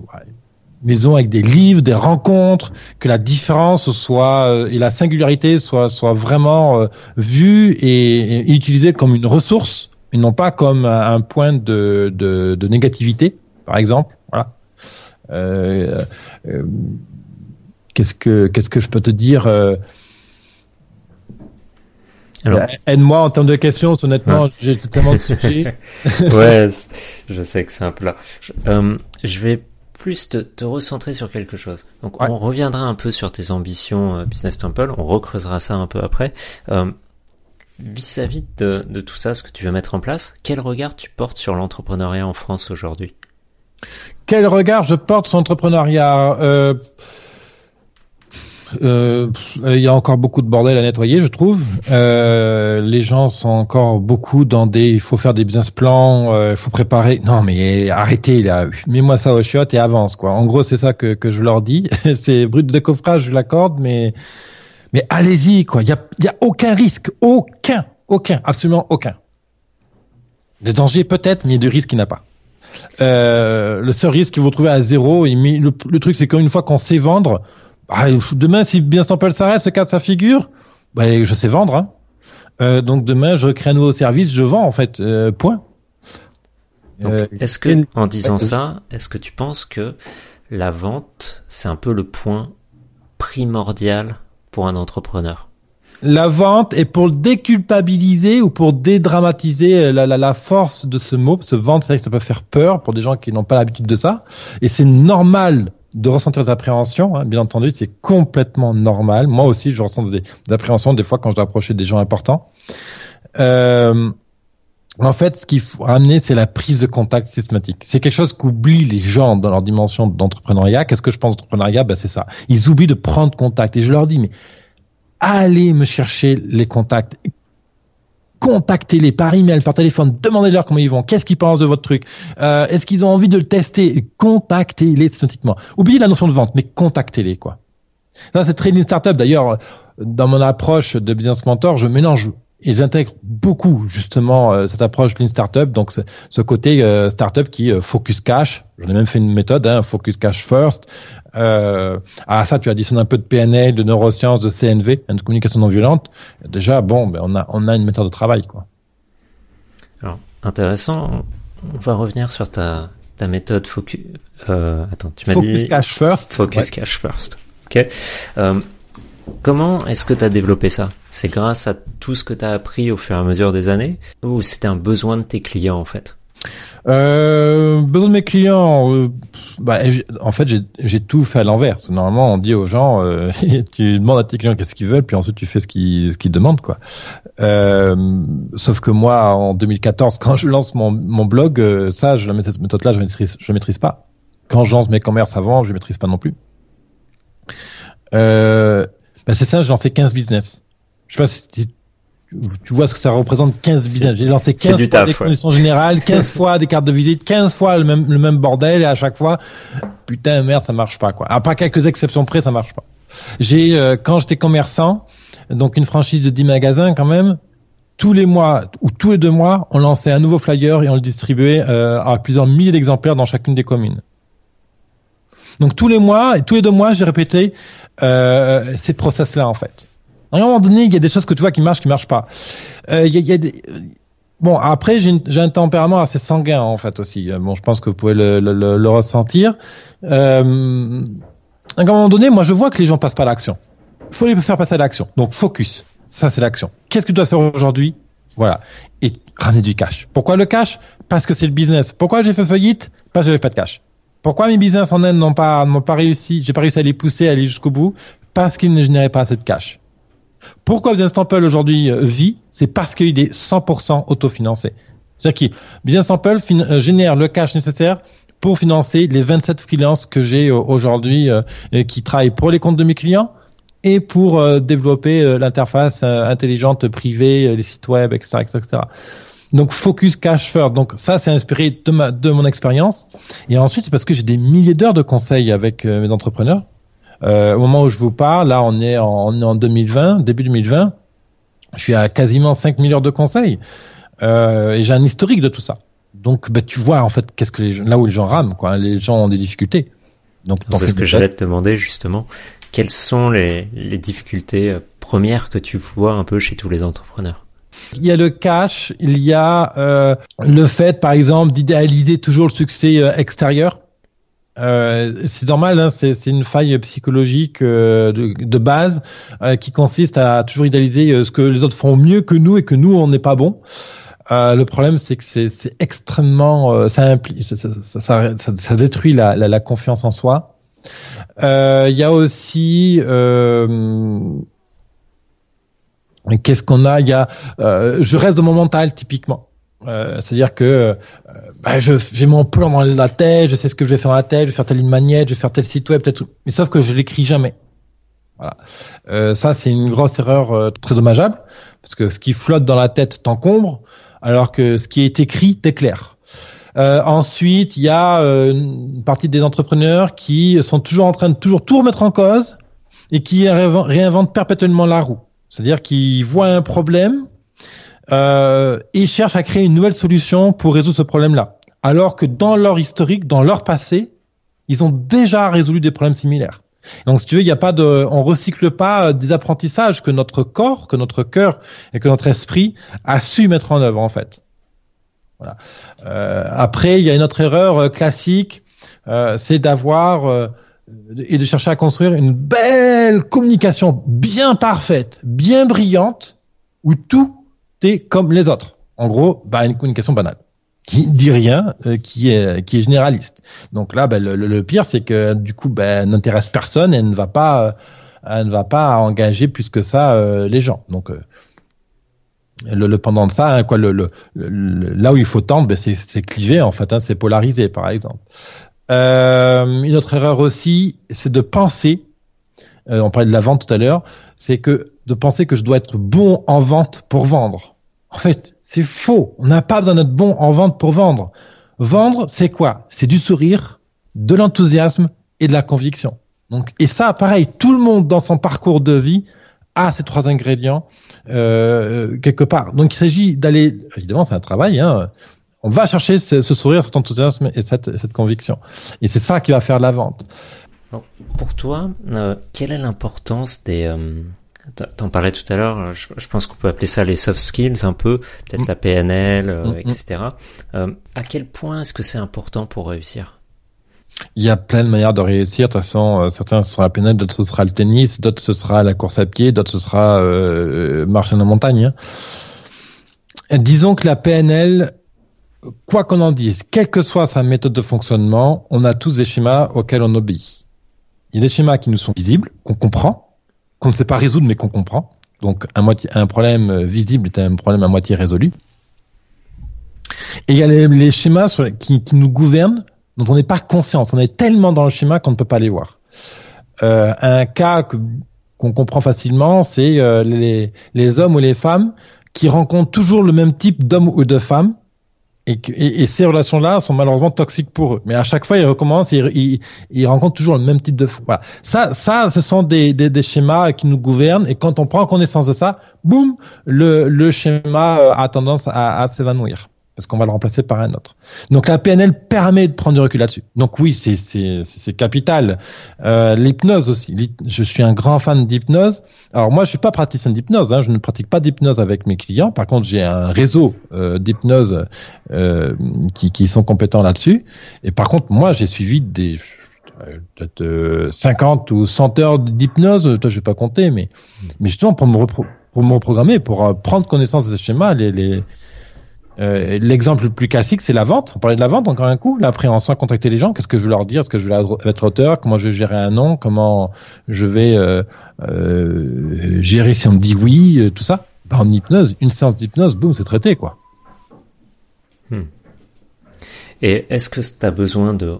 maison avec des livres, des rencontres, que la différence soit euh, et la singularité soit soit vraiment euh, vue et, et, utilisée comme une ressource et non pas comme un, un point de, de, de, négativité, par exemple. Voilà. Euh, qu'est-ce que qu'est-ce que je peux te dire Alors... Euh, aide-moi en termes de questions, honnêtement, j'ai tellement de [laughs] ouais, je sais que c'est un peu là. Je, euh, je vais plus te, te, recentrer sur quelque chose. Donc on reviendra un peu sur tes ambitions euh, Business Temple, on recreusera ça un peu après. Euh, vis-à-vis de, de, tout ça, ce que tu veux mettre en place, quel regard tu portes sur l'entrepreneuriat en France aujourd'hui? Quel regard je porte sur l'entrepreneuriat? Euh, euh, il y a encore beaucoup de bordel à nettoyer, je trouve. Euh, les gens sont encore beaucoup dans des. Il faut faire des business plans, il faut préparer. Non, mais arrêtez là. Mets-moi ça au chiottes et avance quoi. En gros, c'est ça que, que je leur dis. [laughs] c'est brut de décoffrage, je l'accorde, mais mais allez-y, quoi. Il y a, a aucun risque, aucun, aucun, absolument aucun. De danger peut-être, mais de risque il n'y a pas. Euh, le seul risque que vous trouvez à zéro, le truc c'est qu'une fois qu'on sait vendre, bah, demain si bien Sample s'arrête, se casse sa figure, bah, je sais vendre. Hein. Euh, donc demain je crée un nouveau service, je vends en fait. Euh, point. Euh, est-ce que, en disant ça, est-ce que tu penses que la vente, c'est un peu le point primordial pour un entrepreneur? La vente est pour déculpabiliser ou pour dédramatiser la, la, la force de ce mot. Ce vente, c'est vrai que ça peut faire peur pour des gens qui n'ont pas l'habitude de ça. Et c'est normal de ressentir des appréhensions, hein, bien entendu, c'est complètement normal. Moi aussi, je ressens des, appréhensions des fois quand je dois approcher des gens importants. Euh, en fait, ce qu'il faut ramener, c'est la prise de contact systématique. C'est quelque chose qu'oublient les gens dans leur dimension d'entrepreneuriat. Qu'est-ce que je pense d'entrepreneuriat? Ben, C'est ça. Ils oublient de prendre contact. Et je leur dis, mais allez me chercher les contacts. Contactez-les par email, par téléphone, demandez-leur comment ils vont, qu'est-ce qu'ils pensent de votre truc, euh, est-ce qu'ils ont envie de le tester, contactez-les systématiquement. Oubliez la notion de vente, mais contactez-les quoi. Ça c'est très une startup. D'ailleurs, dans mon approche de business mentor, je mélange et j'intègre beaucoup justement euh, cette approche Lean Startup, donc ce côté euh, startup qui euh, focus cash. J'en ai même fait une méthode, hein, focus cash first. Euh, à ça, tu additionnes un peu de PNL, de neurosciences, de CNV, de communication non violente. Déjà, bon, ben on a on a une méthode de travail, quoi. Alors intéressant. On va revenir sur ta ta méthode focus. Euh, attends, tu m'as dit focus cash first. Focus cash first. Ok. Comment est-ce que tu as développé ça? C'est grâce à tout ce que tu as appris au fur et à mesure des années? Ou c'était un besoin de tes clients en fait? Euh, besoin de mes clients, euh, bah, en fait, j'ai tout fait à l'envers. Normalement, on dit aux gens, euh, [laughs] tu demandes à tes clients qu'est-ce qu'ils veulent, puis ensuite tu fais ce qu'ils demandent, quoi. Euh, sauf que moi, en 2014, quand je lance mon, blog, euh, ça, je, cette méthode-là, je maîtrise, maîtrise pas. Quand je lance mes commerces avant, je maîtrise pas non plus. Euh, bah c'est ça, j'ai lancé 15 business. Je sais pas si tu vois ce que ça représente 15 business. J'ai lancé 15 fois des conditions générales, 15 [laughs] fois des cartes de visite, 15 fois le même, le même bordel et à chaque fois, putain, merde, ça marche pas, quoi. À part quelques exceptions près, ça marche pas. J'ai, euh, quand j'étais commerçant, donc une franchise de 10 magasins quand même, tous les mois ou tous les deux mois, on lançait un nouveau flyer et on le distribuait euh, à plusieurs milliers d'exemplaires dans chacune des communes. Donc tous les mois tous les deux mois, j'ai répété euh, ces process-là en fait. À un moment donné, il y a des choses que tu vois qui marchent, qui marchent pas. Euh, il y a, des... Bon, après, j'ai un tempérament assez sanguin en fait aussi. Euh, bon, je pense que vous pouvez le, le, le, ressentir. Euh, à un moment donné, moi, je vois que les gens passent pas à l'action. Il faut les faire passer à l'action. Donc, focus. Ça, c'est l'action. Qu'est-ce que tu dois faire aujourd'hui? Voilà. Et ramener du cash. Pourquoi le cash? Parce que c'est le business. Pourquoi j'ai fait faillite? Parce que j'avais pas de cash. Pourquoi mes business en Inde n'ont pas, n'ont pas réussi, j'ai pas réussi à les pousser, à aller jusqu'au bout? Parce qu'ils ne généraient pas assez de cash. Pourquoi Business Temple aujourd'hui euh, vit? C'est parce qu'il est 100% autofinancé. C'est-à-dire que Business Temple euh, génère le cash nécessaire pour financer les 27 freelances que j'ai euh, aujourd'hui qui travaillent pour les comptes de mes clients et pour développer l'interface intelligente privée, les sites web, etc., etc. Donc focus cash first. Donc ça, c'est inspiré de, ma, de mon expérience. Et ensuite, c'est parce que j'ai des milliers d'heures de conseils avec euh, mes entrepreneurs. Euh, au moment où je vous parle, là, on est en, on est en 2020, début 2020. Je suis à quasiment 5000 heures de conseils. Euh, et j'ai un historique de tout ça. Donc, bah, tu vois, en fait, qu'est-ce que les là où les gens rament, quoi. Les gens ont des difficultés. Donc, c'est ce que j'allais te demander, justement. Quelles sont les, les difficultés euh, premières que tu vois un peu chez tous les entrepreneurs? Il y a le cash, il y a euh, le fait, par exemple, d'idéaliser toujours le succès euh, extérieur. Euh, c'est normal, hein, c'est une faille psychologique euh, de, de, base euh, qui consiste à toujours idéaliser euh, ce que les autres font mieux que nous et que nous on n'est pas bon. le problème, c'est que c'est extrêmement, ça, ça, ça, ça, détruit la, la, la, confiance en soi. Il y a aussi Qu'est-ce qu'on a? Il y a, je reste dans mon mental typiquement. Euh, c'est-à-dire que euh, bah, j'ai mon plan dans la tête, je sais ce que je vais faire dans la tête, je vais faire telle ligne magnète, je vais faire tel site web, peut-être. Mais sauf que je l'écris jamais. Voilà. Euh, ça, c'est une grosse erreur euh, très dommageable parce que ce qui flotte dans la tête t'encombre, alors que ce qui est écrit t'éclaire. Euh, ensuite, il y a une partie des entrepreneurs qui sont toujours en train de toujours tout remettre en cause et qui réinventent perpétuellement la roue. C'est-à-dire qu'ils voient un problème, euh, ils cherchent à créer une nouvelle solution pour résoudre ce problème-là. Alors que dans leur historique, dans leur passé, ils ont déjà résolu des problèmes similaires. Donc, si tu veux, il n'y a pas de, on recycle pas des apprentissages que notre corps, que notre cœur et que notre esprit a su mettre en œuvre en fait. Voilà. Euh, après, il y a une autre erreur euh, classique, euh, c'est d'avoir euh, et de chercher à construire une belle communication bien parfaite, bien brillante, où tout comme les autres. En gros, bah, une communication banale qui dit rien, euh, qui est qui est généraliste. Donc là, bah, le, pire, c'est que du coup, bah, n'intéresse personne et ne va pas, euh, elle ne va pas engager plus que ça euh, les gens. Donc le, pendant de ça, hein, quoi, le, là où il faut tendre, bah, c'est cliver en fait, hein, c'est polariser par exemple. Une autre erreur aussi, c'est de penser. on parlait de la vente tout à l'heure, c'est que de penser que je dois être bon en vente pour vendre. En fait, c'est faux. On n'a pas besoin d'être bon en vente pour vendre. Vendre, c'est quoi? C'est du sourire, de l'enthousiasme et de la conviction. Donc, et ça, pareil, tout le monde dans son parcours de vie a ces trois ingrédients euh, quelque part. Donc, il s'agit d'aller, évidemment, c'est un travail. Hein, on va chercher ce, sourire, cet enthousiasme et cette, cette conviction. Et c'est ça qui va faire la vente. pour toi, euh, quelle est l'importance des, euh, T'en parlais tout à l'heure, je, pense qu'on peut appeler ça les soft skills un peu, peut-être la PNL, euh, mm, mm. etc. Euh, à quel point est-ce que c'est important pour réussir? Il y a plein de manières de réussir. De toute façon, euh, certains ce sera la PNL, d'autres ce sera le tennis, d'autres ce sera la course à pied, d'autres ce sera euh, marcher en montagne. Hein. Disons que la PNL, quoi qu'on en dise, quelle que soit sa méthode de fonctionnement, on a tous des schémas auxquels on obéit. Il y a des schémas qui nous sont visibles, qu'on comprend, qu'on ne sait pas résoudre mais qu'on comprend. Donc un, problème visible est un problème à moitié résolu. Et il y a les, schémas qui, nous gouvernent dont on n'est pas conscient. On est tellement dans le schéma qu'on ne peut pas les voir. Euh, un cas qu'on comprend facilement, c'est euh, les, les hommes ou les femmes qui rencontrent toujours le même type d'homme ou de femme et, et, ces relations-là sont malheureusement toxiques pour eux. Mais à chaque fois, ils recommencent, et ils, ils, rencontrent toujours le même type de. Voilà. Ça, ça, ce sont des, des, des, schémas qui nous gouvernent. Et quand on prend connaissance de ça, boum, le, le schéma euh, a tendance à, à s'évanouir parce qu'on va le remplacer par un autre. Donc la PNL permet de prendre du recul là-dessus. Donc oui, c'est capital. Euh, l'hypnose aussi. Je suis un grand fan d'hypnose. Alors moi, je suis pas praticien d'hypnose. Hein. Je ne pratique pas d'hypnose avec mes clients. Par contre, j'ai un réseau euh, d'hypnose euh, qui, qui sont compétents là-dessus. Et par contre, moi, j'ai suivi des peut-être 50 ou 100 heures d'hypnose. Toi, je vais pas compter, mais mais justement pour me pour me reprogrammer, pour prendre connaissance de ce schéma, les, les euh, l'exemple le plus classique, c'est la vente. On parlait de la vente encore un coup. L'appréhension à contacter les gens. Qu'est-ce que je veux leur dire? Est-ce que je vais être auteur? Comment je vais gérer un nom? Comment je vais euh, euh, gérer si on me dit oui Tout ça? Ben, en hypnose, une séance d'hypnose, boum, c'est traité, quoi. Hmm. Et est-ce que tu as besoin de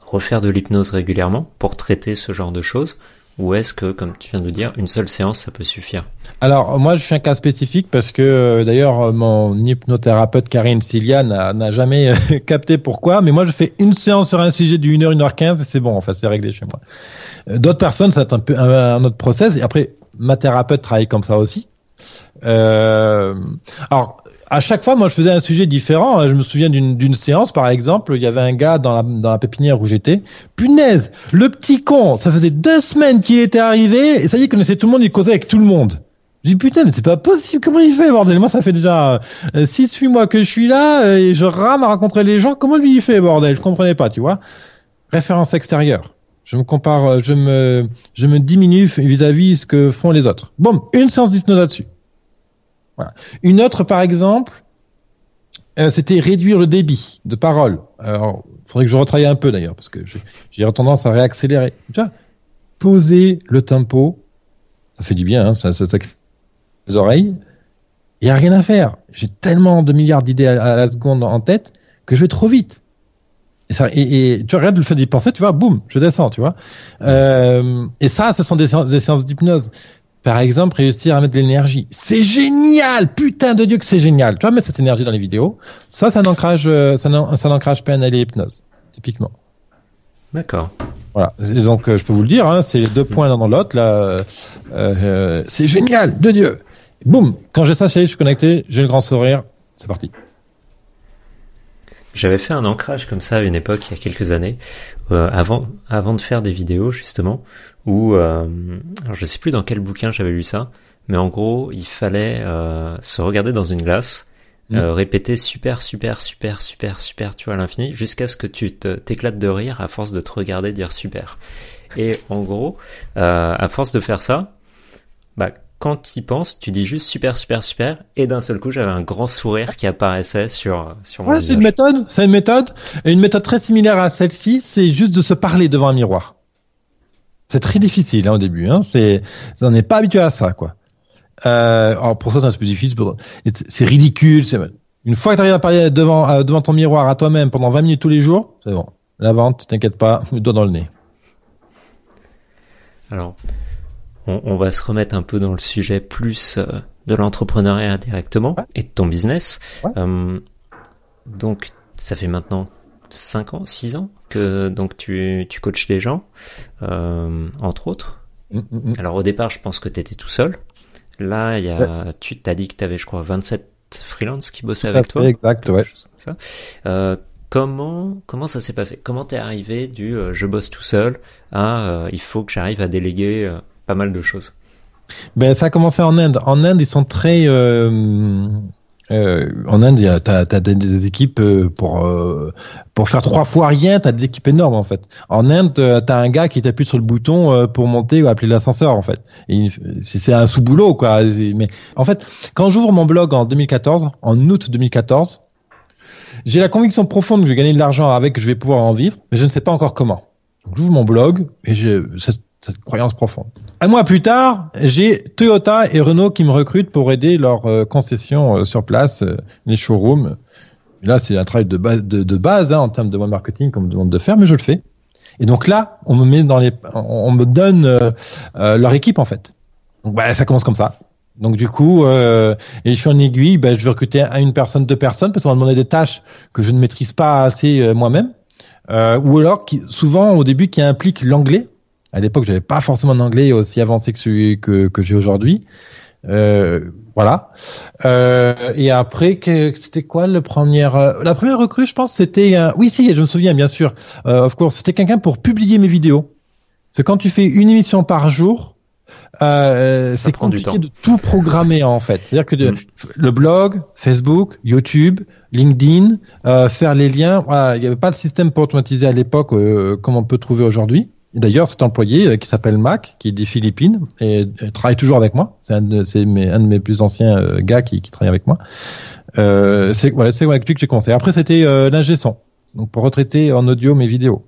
refaire de l'hypnose régulièrement pour traiter ce genre de choses? Ou est-ce que, comme tu viens de dire, une seule séance, ça peut suffire? Alors, moi, je suis un cas spécifique parce que, euh, d'ailleurs, mon hypnothérapeute Karine Cilia n'a jamais euh, [laughs] capté pourquoi, mais moi, je fais une séance sur un sujet une heure quinze, et c'est bon, enfin, c'est réglé chez moi. Euh, d'autres personnes, être un peu un, autre process. Et après, ma thérapeute travaille comme ça aussi. Euh, alors, à chaque fois, moi, je faisais un sujet différent. Hein. Je me souviens d'une séance, par exemple, il y avait un gars dans la, dans la pépinière où j'étais. Punaise, le petit con, ça faisait deux semaines qu'il était arrivé, et ça y est, il connaissait tout le monde, il causait avec tout le monde. Je dis putain, mais c'est pas possible, comment il fait, bordel? Moi, ça fait déjà euh, six, huit mois que je suis là, euh, et je rame à rencontrer les gens. Comment lui il fait, bordel? Je comprenais pas, tu vois. référence extérieure. Je me compare, euh, je me, je me diminue vis-à-vis ce que font les autres. Bon, une séance d'hypnose là-dessus. Voilà. Une autre, par exemple, euh, c'était réduire le débit de parole. Alors, faudrait que je retravaille un peu d'ailleurs, parce que j'ai tendance à réaccélérer. Tu vois, poser le tempo, ça fait du bien, hein, ça, ça, ça les oreilles. Il y a rien à faire. J'ai tellement de milliards d'idées à, la seconde en tête que je vais trop vite. Et, ça, et, et tu regardes le fait d'y penser, tu vois, boum, je descends, tu vois. Euh, et ça, ce sont des séances, des séances d'hypnose. Par exemple, réussir à mettre de l'énergie. C'est génial! Putain de Dieu que c'est génial! Tu vois, mettre cette énergie dans les vidéos. Ça, c'est un ancrage, un, ancrage PNL et hypnose. Typiquement. D'accord. Voilà. Et donc, euh, je peux vous le dire, hein, c'est les deux points l'un dans l'autre, là. Euh, euh, c'est génial! De Dieu! Boum! Quand j'ai ça, je suis connecté, j'ai le grand sourire. C'est parti. J'avais fait un ancrage comme ça à une époque, il y a quelques années, euh, avant, avant de faire des vidéos justement, où euh, alors je sais plus dans quel bouquin j'avais lu ça, mais en gros il fallait euh, se regarder dans une glace, mmh. euh, répéter super super super super super tu vois à l'infini, jusqu'à ce que tu t'éclates de rire à force de te regarder dire super. Et en gros, euh, à force de faire ça, bah quand tu y penses, tu dis juste super, super, super, et d'un seul coup, j'avais un grand sourire qui apparaissait sur, sur mon ouais, c'est une méthode, c'est une méthode, et une méthode très similaire à celle-ci, c'est juste de se parler devant un miroir. C'est très difficile hein, au début, hein, c'est, on n'est pas habitué à ça, quoi. Euh, alors pour ça, c'est un difficile. C'est ridicule. C'est une fois que tu arrives à parler devant, euh, devant ton miroir à toi-même pendant 20 minutes tous les jours, c'est bon. La vente, t'inquiète pas, le doigt dans le nez. Alors, on, on, va se remettre un peu dans le sujet plus euh, de l'entrepreneuriat directement ouais. et de ton business. Ouais. Euh, donc, ça fait maintenant 5 ans, 6 ans que donc tu, tu coaches les gens, euh, entre autres. Mm -hmm. Alors au départ, je pense que tu étais tout seul. Là, il y a, yes. tu t'as dit que tu avais, je crois, 27 freelances qui bossaient avec toi. Exact, ouais. Ça. Euh, comment comment ça s'est passé? Comment t'es arrivé du euh, je bosse tout seul à il faut que j'arrive à déléguer pas mal de choses. Ben, ça a commencé en Inde. En Inde, ils sont très. Euh, euh, en Inde, tu as, des équipes pour euh, pour faire trois fois rien. Tu as des équipes énormes en fait. En Inde, tu as un gars qui t'appuie sur le bouton pour monter ou appeler l'ascenseur en fait. C'est un sous boulot quoi. Mais en fait, quand j'ouvre mon blog en 2014, en août 2014, j'ai la conviction profonde que je vais gagner de l'argent avec, que je vais pouvoir en vivre, mais je ne sais pas encore comment. J'ouvre mon blog et je, cette croyance profonde. Un mois plus tard, j'ai Toyota et Renault qui me recrutent pour aider leurs euh, concessions euh, sur place, euh, les showrooms. Là, c'est un travail de base, de, de base hein, en termes de marketing qu'on me demande de faire, mais je le fais. Et donc là, on me met dans les, on me donne euh, euh, leur équipe en fait. Donc bah, ça commence comme ça. Donc du coup, euh, et je suis en aiguille, bah, je vais recruter une personne, deux personnes, parce qu'on va demander des tâches que je ne maîtrise pas assez moi-même, ou alors qui, souvent au début qui impliquent l'anglais à l'époque, j'avais pas forcément un anglais aussi avancé que celui que, que j'ai aujourd'hui. Euh, voilà. Euh, et après, c'était quoi le premier euh, La première recrue, je pense, c'était un... oui, si, je me souviens bien sûr. Euh, of course, c'était quelqu'un pour publier mes vidéos. Parce que quand tu fais une émission par jour, euh, c'est compliqué de tout programmer en fait. C'est-à-dire que de, mm. le blog, Facebook, YouTube, LinkedIn, euh, faire les liens, voilà, il n'y avait pas de système pour automatiser à l'époque euh, comme on peut trouver aujourd'hui. D'ailleurs, cet employé euh, qui s'appelle Mac, qui est des Philippines, et, et travaille toujours avec moi. C'est un, de, mes, plus anciens euh, gars qui, travaille avec moi. Euh, c'est c'est avec lui que j'ai commencé. Après, c'était euh, l'ingé son, donc pour retraiter en audio mes vidéos.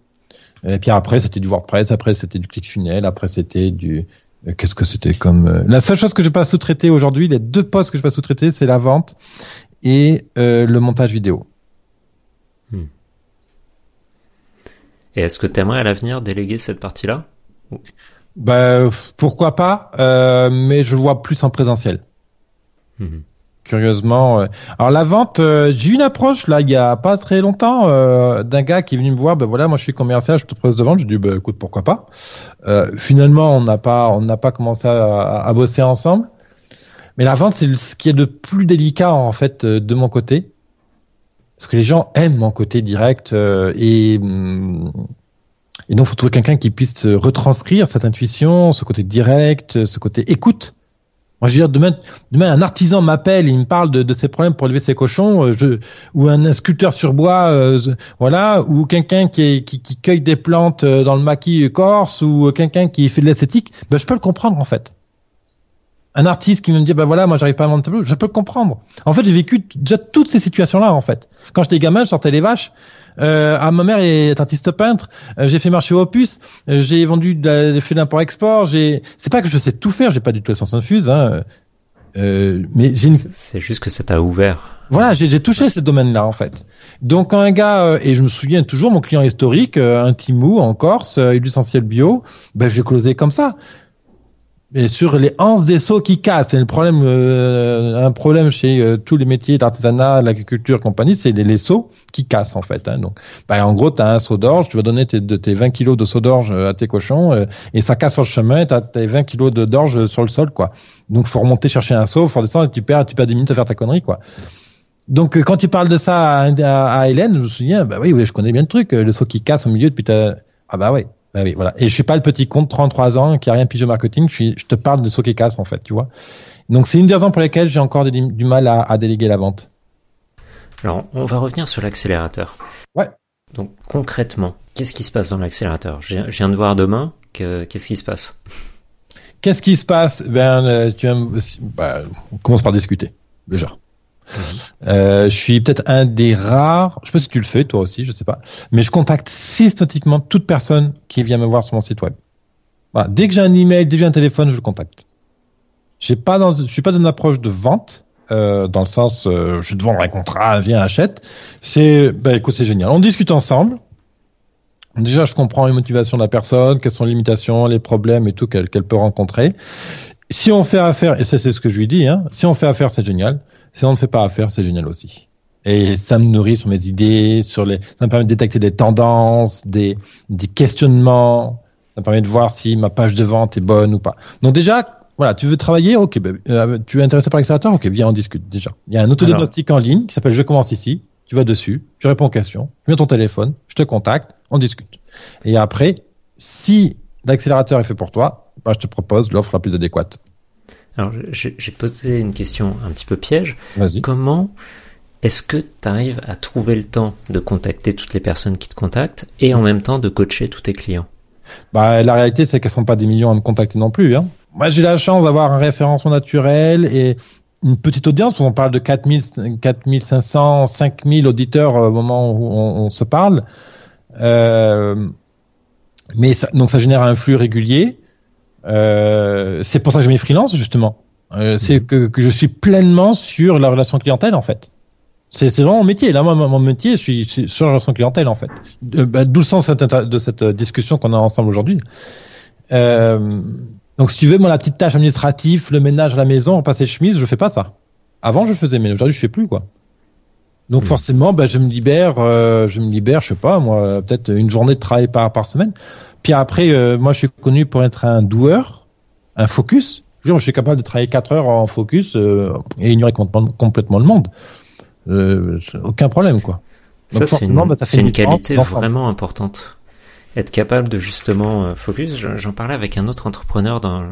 Et puis après, c'était du WordPress. Après, c'était du ClickFunnels. Après, c'était du euh, Qu'est-ce que c'était comme euh, la seule chose que je pas sous-traiter aujourd'hui, les deux postes que je pas sous-traiter, c'est la vente et euh, le montage vidéo. Hmm. Et est-ce que tu aimerais à l'avenir déléguer cette partie-là? Bah, Pourquoi pas, euh, mais je le vois plus en présentiel. Mmh. Curieusement. Euh... Alors la vente, euh, j'ai eu une approche là il y a pas très longtemps d'un gars qui est venu me voir. Ben voilà, moi je suis commercial, je te propose de vendre. Je dis ben écoute pourquoi pas. Euh, finalement on n'a pas on n'a pas commencé à, à, bosser ensemble. Mais la vente c'est ce qui est le plus délicat en fait de mon côté parce que les gens aiment mon côté direct euh, et et donc faut trouver quelqu'un qui puisse retranscrire cette intuition, ce côté direct, ce côté écoute. Moi, je veux dire, demain, un artisan m'appelle, il me parle de, ses problèmes pour élever ses cochons, euh, ou un, sculpteur sur bois, euh, voilà, ou quelqu'un qui, cueille des plantes dans le maquis corse, ou quelqu'un qui fait de l'esthétique, ben, je peux le comprendre en fait. Un artiste qui me dit, ben voilà, moi j'arrive pas à vendre tableau, je peux le comprendre. En fait, j'ai vécu déjà toutes ces situations-là en fait. Quand j'étais gamin, je sortais les vaches. Euh, ah, ma mère est artiste peintre. j'ai fait marcher Opus. j'ai vendu des fait d'import-export. J'ai. C'est pas que je sais tout faire. J'ai pas du tout la sens infuse. Hein. Euh, mais j'ai une... C'est juste que ça t'a ouvert. Voilà, j'ai touché ce domaine-là en fait. Donc quand un gars euh, et je me souviens toujours mon client historique, euh, un Timou en Corse, euh, essentiel bio, ben je l'ai closé comme ça. Et sur les anses des seaux qui cassent, c'est le problème, euh, un problème chez euh, tous les métiers d'artisanat, l'agriculture, compagnie, c'est les, les, seaux qui cassent en fait. Hein. Donc, bah, en gros, tu as un seau d'orge, tu vas donner tes, tes 20 kilos de seau d'orge à tes cochons, et ça casse sur le chemin, tu as tes 20 kilos d'orge sur le sol, quoi. Donc faut remonter chercher un seau, faut descendre, et tu perds, tu perds 10 minutes à faire ta connerie, quoi. Donc quand tu parles de ça à, à, Hélène, je me souviens, bah oui, oui, je connais bien le truc, le seau qui casse au milieu depuis ta... Ah bah oui, bah oui, voilà. Et je suis pas le petit con de 33 ans qui a rien pigé au marketing, je, suis, je te parle de casse en fait, tu vois. Donc c'est une des raisons pour lesquelles j'ai encore du mal à, à déléguer la vente. Alors on va revenir sur l'accélérateur. Ouais. Donc concrètement, qu'est-ce qui se passe dans l'accélérateur? Je, viens de voir demain, qu'est-ce qui se passe? Qu'est-ce qui se passe? Ben, euh, tu bah, on commence par discuter déjà. Euh, je suis peut-être un des rares, je sais pas si tu le fais toi aussi, je sais pas, mais je contacte systématiquement toute personne qui vient me voir sur mon site web. Dès que j'ai un email, dès que j'ai un téléphone, je le contacte. Je suis pas dans une approche de vente, euh, dans le sens, euh, je te vends un contrat, viens achète. C'est, ben écoute, c'est génial. On discute ensemble. Déjà, je comprends les motivations de la personne, quelles sont les limitations, les problèmes et tout qu'elle peut rencontrer. Si on fait affaire, et ça c'est ce que je lui dis, hein, si on fait affaire, c'est génial. Si on ne fait pas affaire, c'est génial aussi. Et ça me nourrit sur mes idées, sur les, ça me permet de détecter des tendances, des, des questionnements. Ça me permet de voir si ma page de vente est bonne ou pas. Donc déjà, voilà, tu veux travailler, ok, euh, tu es intéressé par l'accélérateur, ok, viens on discute déjà. Il y a un autodiagnostic en ligne qui s'appelle Je commence ici. Tu vas dessus, tu réponds aux questions, tu mets ton téléphone, je te contacte, on discute. Et après, si l'accélérateur est fait pour toi, bah, je te propose l'offre la plus adéquate. Alors, je, je, vais te poser une question un petit peu piège. Comment est-ce que tu arrives à trouver le temps de contacter toutes les personnes qui te contactent et en même temps de coacher tous tes clients? Bah, La réalité, c'est qu'elles sont pas des millions à me contacter non plus. Hein. Moi, j'ai la chance d'avoir un référencement naturel et une petite audience. On parle de 4000, 4500, 5000 auditeurs au moment où on, on se parle. Euh, mais ça, donc ça génère un flux régulier. Euh, c'est pour ça que je mets freelance justement. Euh, c'est mhm. que, que, je suis pleinement sur la relation clientèle en fait. C'est vraiment mon métier. Là, moi, mon métier, je suis, sur la relation clientèle en fait. Bah, D'où le sens de cette discussion qu'on a ensemble aujourd'hui. Euh, donc, si tu veux, moi, la petite tâche administrative, le ménage à la maison, repasser le chemise, je fais pas ça. Avant, je faisais, mais aujourd'hui, je fais plus quoi. Donc hmm. forcément, bah, je me libère, euh, je me libère, je sais pas, moi, peut-être une journée de travail par par semaine. Puis après, euh, moi, je suis connu pour être un doueur, un focus. Je, dire, je suis capable de travailler 4 heures en focus euh, et ignorer complètement le monde. aucun problème, quoi. ça, c'est une, bah, une qualité vraiment importante être capable de justement focus. J'en parlais avec un autre entrepreneur dans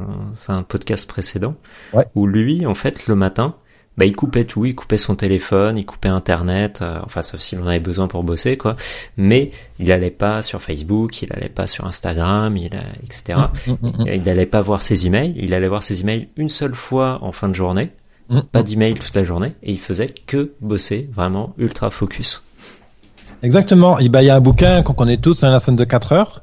un podcast précédent, ouais. où lui, en fait, le matin, bah, il coupait tout, il coupait son téléphone, il coupait Internet, euh, enfin sauf s'il en avait besoin pour bosser quoi. Mais il allait pas sur Facebook, il allait pas sur Instagram, il etc. Mmh, mmh, mmh, il allait pas voir ses emails, il allait voir ses emails une seule fois en fin de journée, pas d'email toute la journée, et il faisait que bosser, vraiment ultra focus. Exactement. Il y a un bouquin qu'on connaît tous, un la semaine de 4 heures.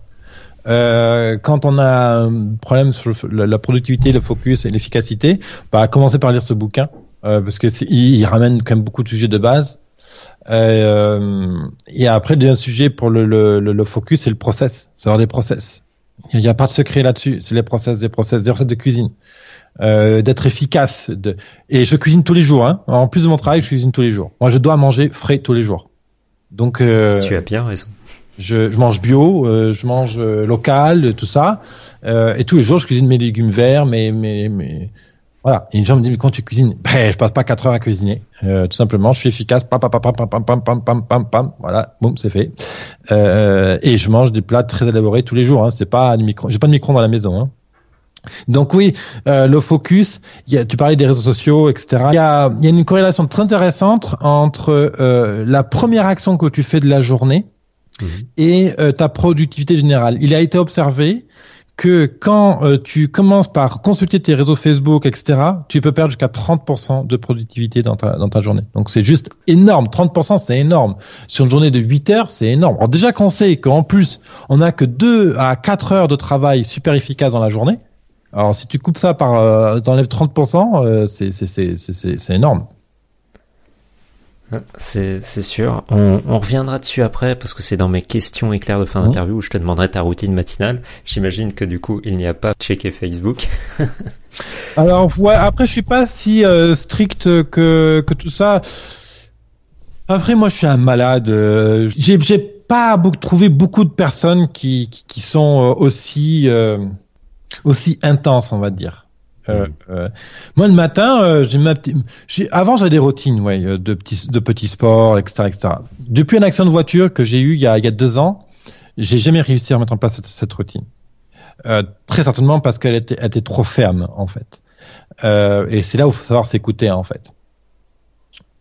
Euh, quand on a un problème sur la productivité, le focus et l'efficacité, bah, commencer par lire ce bouquin euh, parce que il, il, ramène quand même beaucoup de sujets de base. Euh, et après, le deuxième sujet pour le, le, le, focus, c'est le process, c'est avoir des process. Il n'y a pas de secret là-dessus, c'est les process, des process, des recettes de cuisine. Euh, d'être efficace. De... Et je cuisine tous les jours. Hein. En plus de mon travail, je cuisine tous les jours. Moi, je dois manger frais tous les jours. Donc, euh, tu as bien raison. Je, je mange bio, euh, je mange euh, local, tout ça. et tous les jours, je cuisine mes légumes verts, mes, mes, mes, voilà. Et une gens me disent, quand tu cuisines, ben, je passe pas quatre heures à cuisiner. Euh, tout simplement, je suis efficace. Pam, pam, pam, pam, pam, pam, pam, pam, pam, pam. Voilà, boum, c'est fait. Euh, et je mange des plats très élaborés tous les jours. Hein. C'est pas du micro. J'ai pas de micro dans la maison. Hein. Donc oui, euh, le focus, y a, tu parlais des réseaux sociaux, etc. Il y a, y a, une corrélation très intéressante entre euh, la première action que tu fais de la journée mmh. et euh, ta productivité générale. Il a été observé que quand euh, tu commences par consulter tes réseaux Facebook, etc., tu peux perdre jusqu'à 30% de productivité dans ta, dans ta journée. Donc c'est juste énorme. 30%, c'est énorme. Sur une journée de 8 heures, c'est énorme. Alors déjà qu'on sait qu'en plus, on n'a que 2 à 4 heures de travail super efficace dans la journée, alors si tu coupes ça par, euh, t'enlèves 30%, euh, c'est c'est énorme. C'est sûr. On, on, reviendra dessus après parce que c'est dans mes questions éclairs de fin d'interview où je te demanderai ta routine matinale. J'imagine que du coup il n'y a pas checké Facebook. [laughs] Alors ouais, après je suis pas si euh, strict que que tout ça. Après moi je suis un malade. Euh, j'ai pas beaucoup, trouvé beaucoup de personnes qui qui, qui sont euh, aussi euh, aussi intenses on va dire. Euh, mm. euh, moi le matin, euh, j'ai ma j'ai avant j'avais des routines, ouais, de petits de petits sports, etc., etc. Depuis un accident de voiture que j'ai eu il y a il y a deux ans, j'ai jamais réussi à mettre en place cette, cette routine. Très certainement parce qu'elle était, était trop ferme en fait. et c'est là où il faut savoir s'écouter en fait.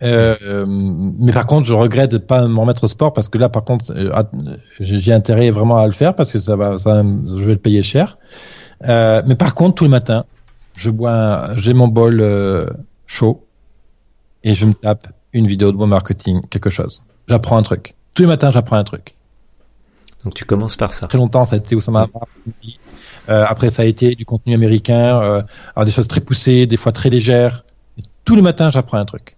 mais par contre, je regrette de pas m'en mettre au sport parce que là, par contre, j'ai intérêt vraiment à le faire parce que ça va, ça, je vais le payer cher. mais par contre, tous les matins, je bois, j'ai mon bol euh, chaud et je me tape une vidéo de bon marketing, quelque chose. J'apprends un truc. Tous les matins, j'apprends un truc. Donc tu commences par ça. Très longtemps, ça a été Oussama euh, après, ça a été du contenu américain, euh, alors des choses très poussées, des fois très légères. Et tous les matins, j'apprends un truc.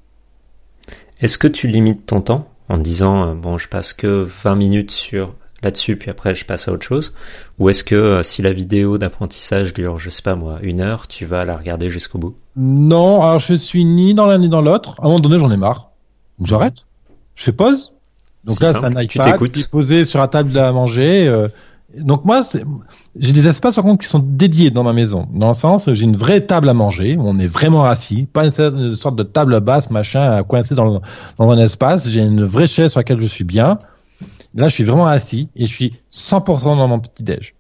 Est-ce que tu limites ton temps en disant, euh, bon, je passe que 20 minutes sur là-dessus, puis après je passe à autre chose Ou est-ce que euh, si la vidéo d'apprentissage dure, je sais pas moi, une heure, tu vas la regarder jusqu'au bout? Non, alors je suis ni dans l'un ni dans l'autre. À un moment donné, j'en ai marre. J'arrête. Je fais pause. Donc là, c'est un iPad qui est posé sur la table à manger. Euh. donc moi, j'ai des espaces par contre qui sont dédiés dans ma maison. Dans le sens, j'ai une vraie table à manger où on est vraiment assis, pas une sorte de table basse, machin, coincé dans, dans un espace. J'ai une vraie chaise sur laquelle je suis bien. Là, je suis vraiment assis et je suis 100% dans mon petit déj.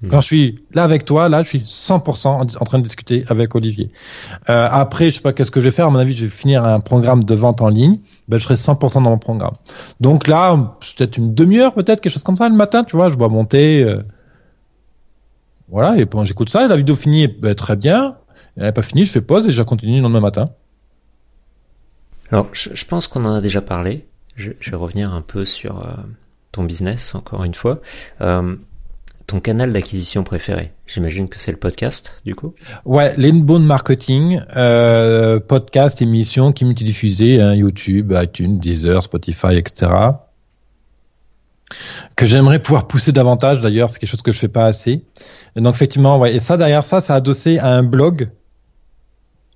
Hmm. Quand je suis là avec toi, là, je suis 100% en, train de discuter avec Olivier. Euh, après, je sais pas qu'est-ce que je vais faire. À mon avis, je vais finir un programme de vente en ligne. Ben, je serai 100% dans mon programme. Donc là, peut-être une demi-heure, peut-être quelque chose comme ça le matin. Tu vois, je dois monter. Euh, voilà. Et pendant j'écoute ça, et la vidéo finie, ben, très bien. Elle n'est pas finie, je fais pause et je continue le lendemain matin. Alors, je pense qu'on en a déjà parlé je, je, vais revenir un peu sur euh, ton business, encore une fois. Euh, ton canal d'acquisition préféré, j'imagine que c'est le podcast, du coup Ouais, l'inbound marketing, euh, podcast, émission qui multidiffusée, hein, YouTube, iTunes, Deezer, Spotify, etc. Que j'aimerais pouvoir pousser davantage, d'ailleurs, c'est quelque chose que je fais pas assez. Et donc effectivement, ouais, et ça derrière ça, ça a adossé à un blog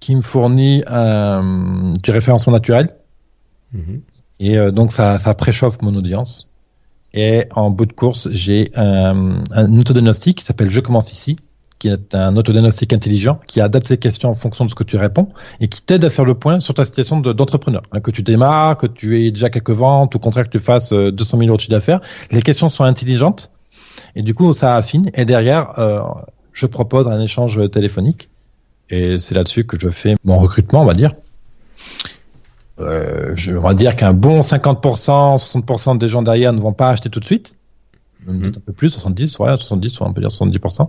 qui me fournit un, du référencement naturel. Mm et euh, donc ça, ça préchauffe mon audience. Et en bout de course, j'ai un, un autodiagnostic qui s'appelle Je commence ici, qui est un autodiagnostic intelligent qui adapte ses questions en fonction de ce que tu réponds et qui t'aide à faire le point sur ta situation d'entrepreneur. Hein, que tu démarres, que tu aies déjà quelques ventes, au contraire que tu fasses 200 euh, 000 euros de chiffre d'affaires. Les questions sont intelligentes et du coup ça affine. Et derrière, euh, je propose un échange téléphonique et c'est là-dessus que je fais mon recrutement, on va dire. Euh, je, on va dire qu'un bon 50%, 60% des gens derrière ne vont pas acheter tout de suite. Peut-être un peu plus, 70, ouais, 70, on peut dire 70%.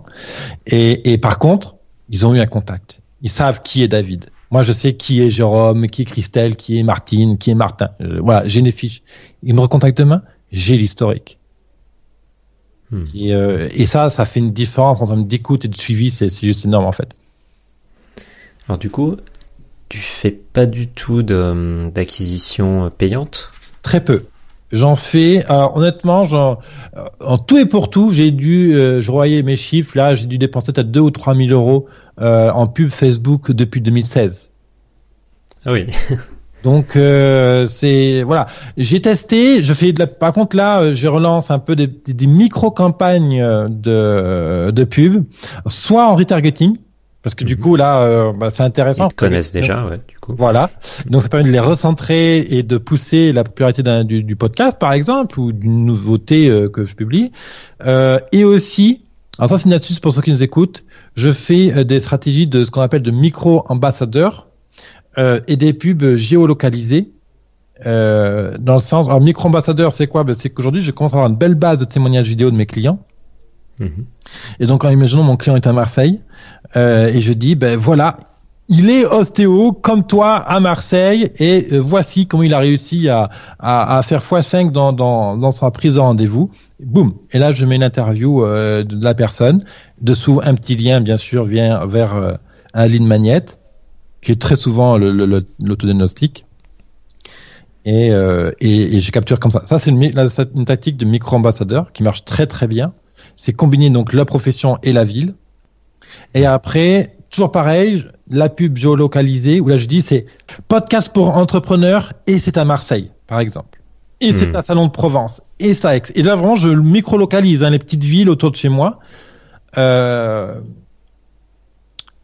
Et, et par contre, ils ont eu un contact. Ils savent qui est David. Moi, je sais qui est Jérôme, qui est Christelle, qui est Martine, qui est Martin. Euh, voilà, j'ai les fiches. Ils me recontactent demain, j'ai l'historique. Hmm. Et, euh, et, ça, ça fait une différence en termes d'écoute et de suivi, c'est juste énorme en fait. Alors du coup, tu fais pas du tout d'acquisition payante? Très peu. J'en fais, euh, honnêtement, genre, euh, en tout et pour tout, j'ai dû, euh, je voyais mes chiffres, là, j'ai dû dépenser peut-être 2 ou 3 000 euros euh, en pub Facebook depuis 2016. Ah oui. [laughs] Donc c'est voilà, j'ai testé, je fais de la, par contre là, je relance un peu des, des micro campagnes de de pub, soit en retargeting, parce que du coup là, euh, bah, c'est intéressant. Ils te connaissent déjà, ouais. Du coup. Voilà. Donc ça permet de les recentrer et de pousser la popularité du, du, podcast, par exemple, ou d'une nouveauté euh, que je publie. Euh, et aussi Alors ça, c'est une astuce pour ceux qui nous écoutent. Je fais euh, des stratégies de ce qu'on appelle de micro-ambassadeurs euh, et des pubs géolocalisées. Euh, dans le sens, alors micro-ambassadeur, c'est quoi? Ben, C'est qu'aujourd'hui, je commence à avoir une belle base de témoignages vidéo de mes clients. Et donc, en imaginant mon client est à Marseille, euh, et je dis, ben voilà, il est ostéo comme toi à Marseille, et euh, voici comment il a réussi à, à, à faire x5 dans, dans, dans sa prise de rendez-vous. Boum. Et là, je mets une interview euh, de la personne. Dessous, un petit lien, bien sûr, vient vers euh, un ligne magnète, qui est très souvent le- le- le- l'autodiagnostic. Et, euh, et, et je capture comme ça. Ça, c'est une, une tactique de micro-ambassadeur qui marche très très bien. C'est combiner donc la profession et la ville. Et après, toujours pareil, la pub géolocalisée, où là je dis c'est podcast pour entrepreneurs et c'est à Marseille, par exemple. Et c'est Hmm. à Salon de Provence. Et ça, et là vraiment je le micro-localise, hein, les petites villes autour de chez moi. Euh,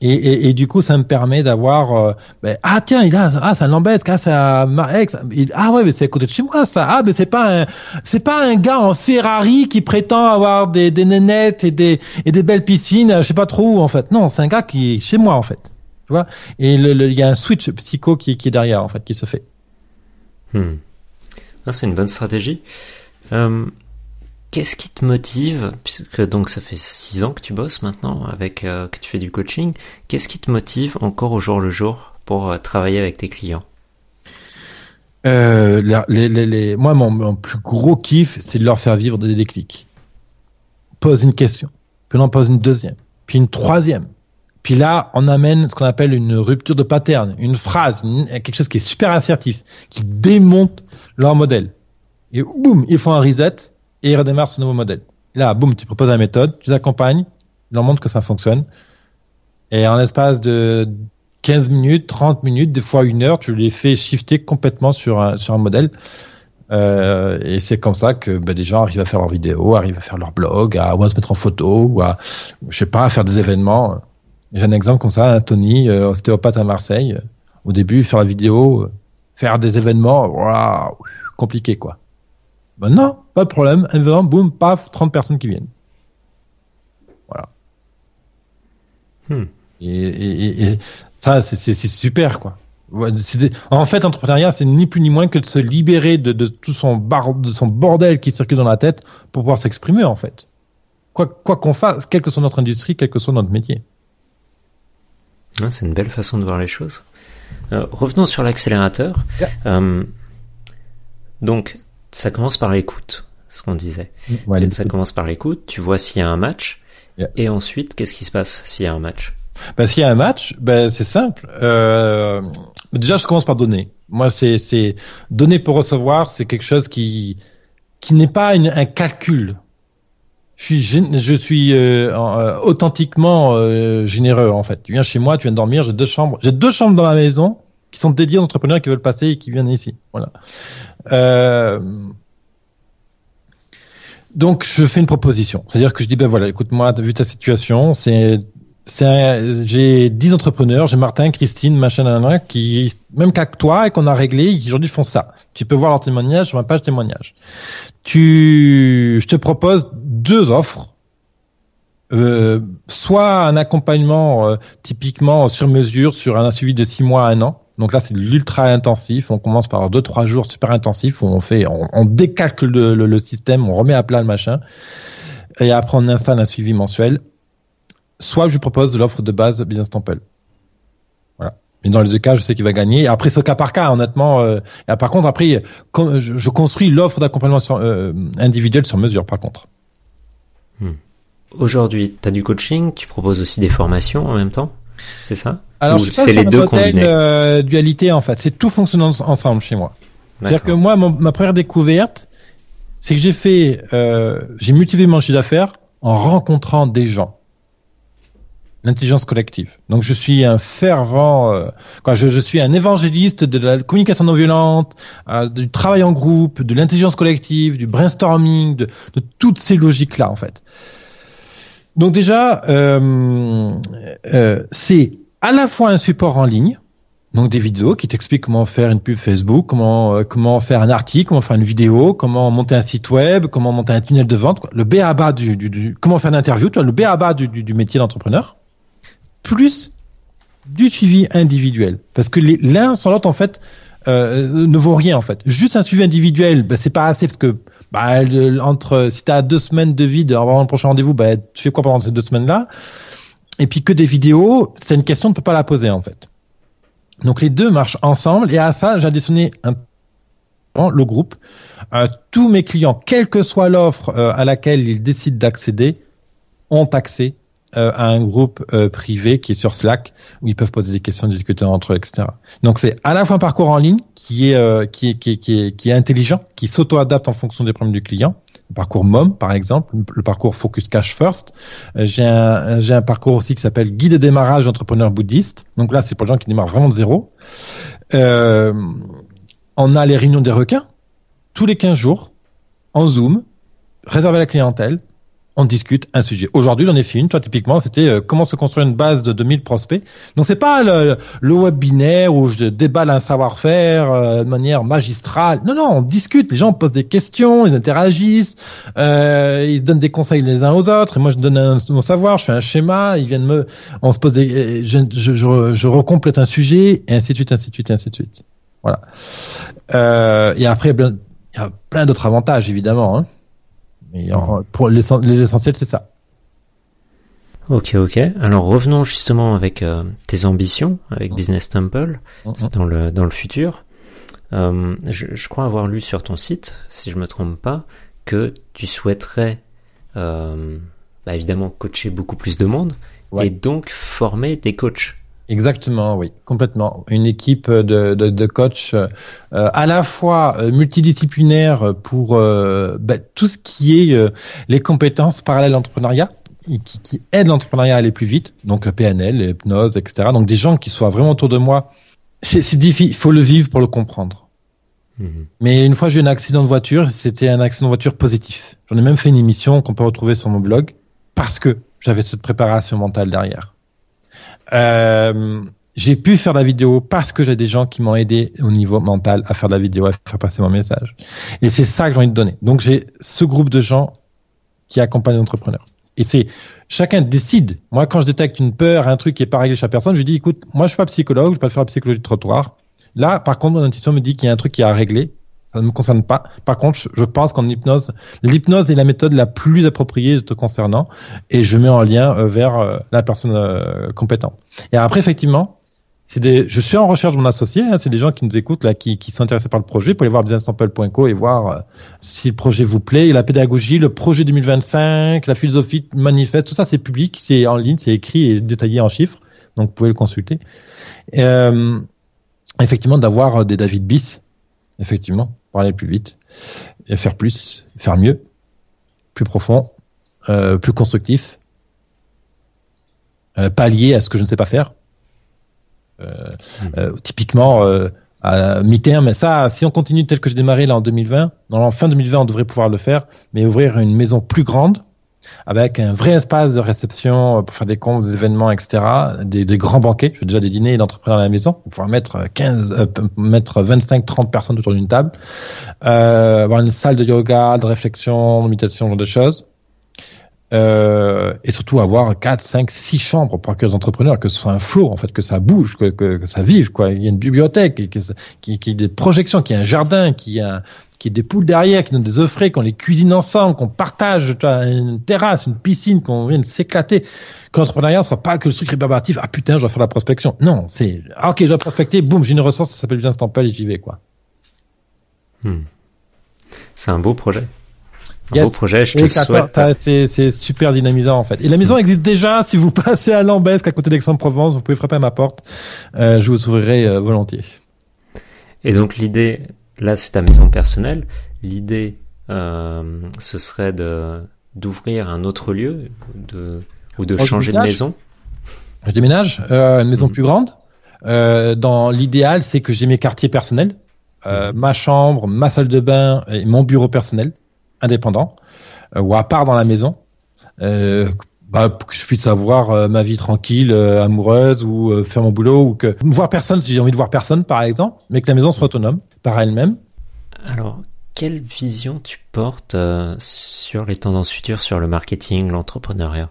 et, et, du coup, ça me permet d'avoir, euh, ben, ah tiens, il a, ah un Lambesque, ah à Marex, Il- ah ouais, mais c'est à côté de chez moi ça, ah mais c'est pas un, c'est pas un gars en Ferrari qui prétend avoir des, des nénettes et des et des belles piscines, je sais pas trop où en fait. Non, c'est un gars qui est chez moi en fait, tu vois? Et il y a un switch psycho qui, qui est derrière en fait, qui se fait. Hmm. Ah, c'est une bonne stratégie. Euh, Qu'est-ce qui te motive, puisque donc ça fait six ans que tu bosses maintenant, avec euh, que tu fais du coaching, qu'est-ce qui te motive encore au jour le jour pour euh, travailler avec tes clients? Euh, les, moi, mon, plus gros kiff, c'est de leur faire vivre des déclics. Pose une question, puis on en pose une deuxième, puis une troisième. Puis là, on amène ce qu'on appelle une rupture de pattern, une phrase, quelque chose qui est super assertif, qui démonte leur modèle. Et boum, ils font un reset et ils redémarrent ce nouveau modèle. Là, boum, tu proposes la méthode, tu les accompagnes, tu leur montres que ça fonctionne. Et en l'espace de 15 minutes, 30 minutes, des fois une heure, tu les fais shifter complètement sur un, sur un modèle. Euh, et c'est comme ça que ben, des gens arrivent à faire leurs vidéos, arrivent à faire leur blog, à, se mettre en photo, ou à, je sais pas, à faire des événements. J'ai un exemple comme ça, un Tony, euh, ostéopathe à Marseille. Au début, faire la vidéo, euh, faire des événements, waouh, compliqué quoi. Ben non, pas de problème. Un événement, boum, paf, 30 personnes qui viennent. Voilà. Hmm. Et, et, et, et ça, c'est super, quoi. Des- En fait, l'entrepreneuriat, c'est ni plus ni moins que de se libérer de, de tout son, bar, de son bordel qui circule dans la tête pour pouvoir s'exprimer, en fait. Quoi quoi qu'on fasse, quelle que soit notre industrie, quel que soit notre métier. Ah, C'est une belle façon de voir les choses. Euh, revenons sur l'accélérateur. Yeah. Euh, donc, ça commence par l'écoute, ce qu'on disait. Ouais, ça commence par l'écoute, tu vois s'il y a un match, Yes. et ensuite, qu'est-ce qui se passe s'il y a un match? Ben, s'il y a un match, ben, c'est simple. Euh, déjà, je commence par donner. Moi, c'est, donner pour recevoir, c'est quelque chose qui, qui n'est pas une- un calcul. Je suis, gén- je suis euh, euh, authentiquement euh, généreux en fait. Tu viens chez moi, tu viens dormir, j'ai deux chambres, j'ai deux chambres dans ma maison qui sont dédiées aux entrepreneurs qui veulent passer et qui viennent ici. Voilà. Euh, donc je fais une proposition, c'est-à-dire que je dis ben voilà, écoute-moi, vu ta situation, c'est j'ai 10 entrepreneurs, j'ai Martin, Christine, machin, nanana, qui, même qu'à toi, et qu'on a réglé, aujourd'hui font ça. Tu peux voir leur témoignage sur ma page témoignage. Tu, je te propose deux offres. Euh, soit un accompagnement euh, typiquement sur mesure sur un suivi de six mois à un an. Donc là, c'est de l'ultra intensif. On commence par deux, trois jours super intensifs où on fait, on, décalque le, système, on remet à plat le machin. Et après, on installe un suivi mensuel soit je propose l'offre de base Business Temple. Voilà. Mais dans les deux cas, je sais qu'il va gagner. Après, c'est cas par cas, honnêtement. Euh, et par contre, après, je, construis l'offre d'accompagnement euh, individuel sur mesure, par contre. Aujourd'hui, tu du coaching, tu proposes aussi des formations en même temps? C'est ça Alors, Ou je c'est les deux combinés euh, dualité, en fait. C'est tout fonctionne en- ensemble chez moi. C'est-à-dire que moi, mon- ma première découverte, c'est que j'ai fait, euh, j'ai multiplié mon chiffre d'affaires en rencontrant des gens. L'intelligence collective. Donc je suis un fervent, euh, quoi, je, je suis un évangéliste de la communication non violente, du travail en groupe, de l'intelligence collective, du brainstorming, de, de toutes ces logiques-là en fait. Donc déjà, euh, euh, c'est à la fois un support en ligne, Donc des vidéos qui t'expliquent comment faire une pub Facebook, comment euh, comment faire un article, comment faire une vidéo, comment monter un site web, comment monter un tunnel de vente, le B du, du, comment faire une interview, tu vois, le B du, du, métier d'entrepreneur, plus du suivi individuel, parce que l'un sans l'autre en fait euh, ne vaut rien en fait. Juste un suivi individuel, bah, c'est pas assez parce que bah, le- entre si t'as deux semaines de vide avant le prochain rendez-vous, bah, tu fais quoi pendant ces deux semaines là Et puis que des vidéos, c'est une question, on ne peut pas la poser en fait. Donc les deux marchent ensemble et à ça j'ai additionné un le groupe. Euh, tous mes clients, quelle que soit l'offre euh, à laquelle ils décident d'accéder, ont accès euh, à un groupe euh, privé qui est sur Slack où ils peuvent poser des questions, discuter entre eux, etc. Donc c'est à la fois un parcours en ligne qui est euh, qui est, qui est, qui est, qui est intelligent, qui s'auto-adapte en fonction des problèmes du client. Le parcours MOM, par exemple, le parcours Focus Cash First. Euh, j'ai un j'ai un parcours aussi qui s'appelle Guide de démarrage d'entrepreneur bouddhiste. Donc là, c'est pour les gens qui démarrent vraiment de zéro. Euh, on a les réunions des requins tous les 15 jours en Zoom, réservé à la clientèle. On discute un sujet. Aujourd'hui, j'en ai fait une. Toi, typiquement, c'était euh, comment se construire une base de 2000 prospects. Donc, c'est pas le, le webinaire où je déballe un savoir-faire euh, de manière magistrale. Non, non, on discute. Les gens posent des questions, ils interagissent, euh, ils donnent des conseils les uns aux autres. Et moi, je donne un, mon savoir, je fais un schéma. Ils viennent me, on se pose des, je, je, je, je recomplète un sujet, et ainsi de suite, ainsi de suite, ainsi de suite. Voilà. Euh, et après, il y a plein d'autres avantages, évidemment. Hein. Mais en, pour les, les essentiels, c'est ça. Ok, ok. Alors revenons justement avec euh, tes ambitions avec Business Temple dans le dans le futur. Euh, je, je, crois avoir lu sur ton site, si je me trompe pas, que tu souhaiterais euh, bah, évidemment coacher beaucoup plus de monde ouais. et donc former des coachs. Exactement, oui, complètement. Une équipe de, de, de coachs euh, à la fois multidisciplinaire pour euh, bah, tout ce qui est euh, les compétences parallèles à l'entrepreneuriat, qui, qui aident l'entrepreneuriat à aller plus vite, donc PNL, hypnose, etc. Donc des gens qui soient vraiment autour de moi. C'est difficile, il faut le vivre pour le comprendre. Mmh. Mais une fois j'ai eu un accident de voiture, c'était un accident de voiture positif. J'en ai même fait une émission qu'on peut retrouver sur mon blog parce que j'avais cette préparation mentale derrière. Euh, j'ai pu faire la vidéo parce que j'ai des gens qui m'ont aidé au niveau mental à faire la vidéo, à faire passer mon message. Et c'est ça que j'ai envie de donner. Donc j'ai ce groupe de gens qui accompagnent l'entrepreneur. Et c'est chacun décide. Moi, quand je détecte une peur, un truc qui est pas réglé chez la personne, je dis écoute, moi je suis pas psychologue, je vais pas faire la psychologie de trottoir. Là, par contre, mon intuition me dit qu'il y a un truc qui est à régler. Ça ne me concerne pas. Par contre, je pense qu'en hypnose, l'hypnose est la méthode la plus appropriée te concernant et je mets en lien vers la personne compétente. Et après, effectivement, des, je suis en recherche de mon associé, hein, c'est des gens qui nous écoutent, là, qui, qui sont intéressés par le projet, pour aller voir businesstemple.co et voir euh, si le projet vous plaît, la pédagogie, le projet 2025, la philosophie manifeste, tout ça c'est public, c'est en ligne, c'est écrit et détaillé en chiffres, donc vous pouvez le consulter. Euh, effectivement, d'avoir des David Bis, effectivement, pour aller plus vite, et faire plus, faire mieux, plus profond, euh, plus constructif, euh, pas lié à ce que je ne sais pas faire. Euh, euh, typiquement à mi-terme. Ça, si on continue tel que j'ai démarré là en 2020, dans fin 2020, on devrait pouvoir le faire, mais ouvrir une maison plus grande avec un vrai espace de réception pour faire des comptes, des événements, etc., des, grands banquets. Je fais déjà des dîners d'entrepreneurs à la maison. On pouvoir mettre 15, euh, mettre 25, 30 personnes autour d'une table, euh, avoir une salle de yoga, de réflexion, de méditation, genre de choses. Euh, et surtout avoir 4, 5, 6 chambres pour accueillir les entrepreneurs, que ce soit un flot, en fait, que ça bouge, que, que, que ça vive, quoi. Il y a une bibliothèque, qu'il qui, qui, y ait des projections, qu'il y ait un jardin, qu'il y ait, qui des poules derrière, qui donnent des œufs frais, qu'on les cuisine ensemble, qu'on partage tu vois, une terrasse, une piscine, qu'on vienne s'éclater. Que l'entrepreneuriat soit pas que le truc rébarbatif, ah putain, je dois faire la prospection. Non, c'est, ah, ok, je dois prospecter, boum, j'ai une ressource, ça s'appelle bien Stample et j'y vais, quoi. Hmm. C'est un beau projet. Un yes. beau projet, je te souhaite. C'est super dynamisant en fait. Et la maison mmh. existe déjà. Si vous [laughs] passez à Lambesque, à côté d'Aix-en-Provence, vous pouvez frapper à ma porte. Euh, je vous ouvrirai euh, volontiers. Et donc l'idée, là, c'est ta maison personnelle. L'idée, euh, ce serait de d'ouvrir un autre lieu, de ou de oh, changer de maison. Je déménage, euh, une maison mmh. plus grande. dans l'idéal, c'est que j'ai mes quartiers personnels, mmh. ma chambre, ma salle de bain et mon bureau personnel indépendant euh, ou à part dans la maison. Euh, bah, pour que je puisse avoir euh, ma vie tranquille, euh, amoureuse ou euh, faire mon boulot ou que voir personne si j'ai envie de voir personne par exemple, mais que la maison soit autonome par elle-même. Alors, quelle vision tu portes sur les tendances futures sur le marketing, l'entrepreneuriat?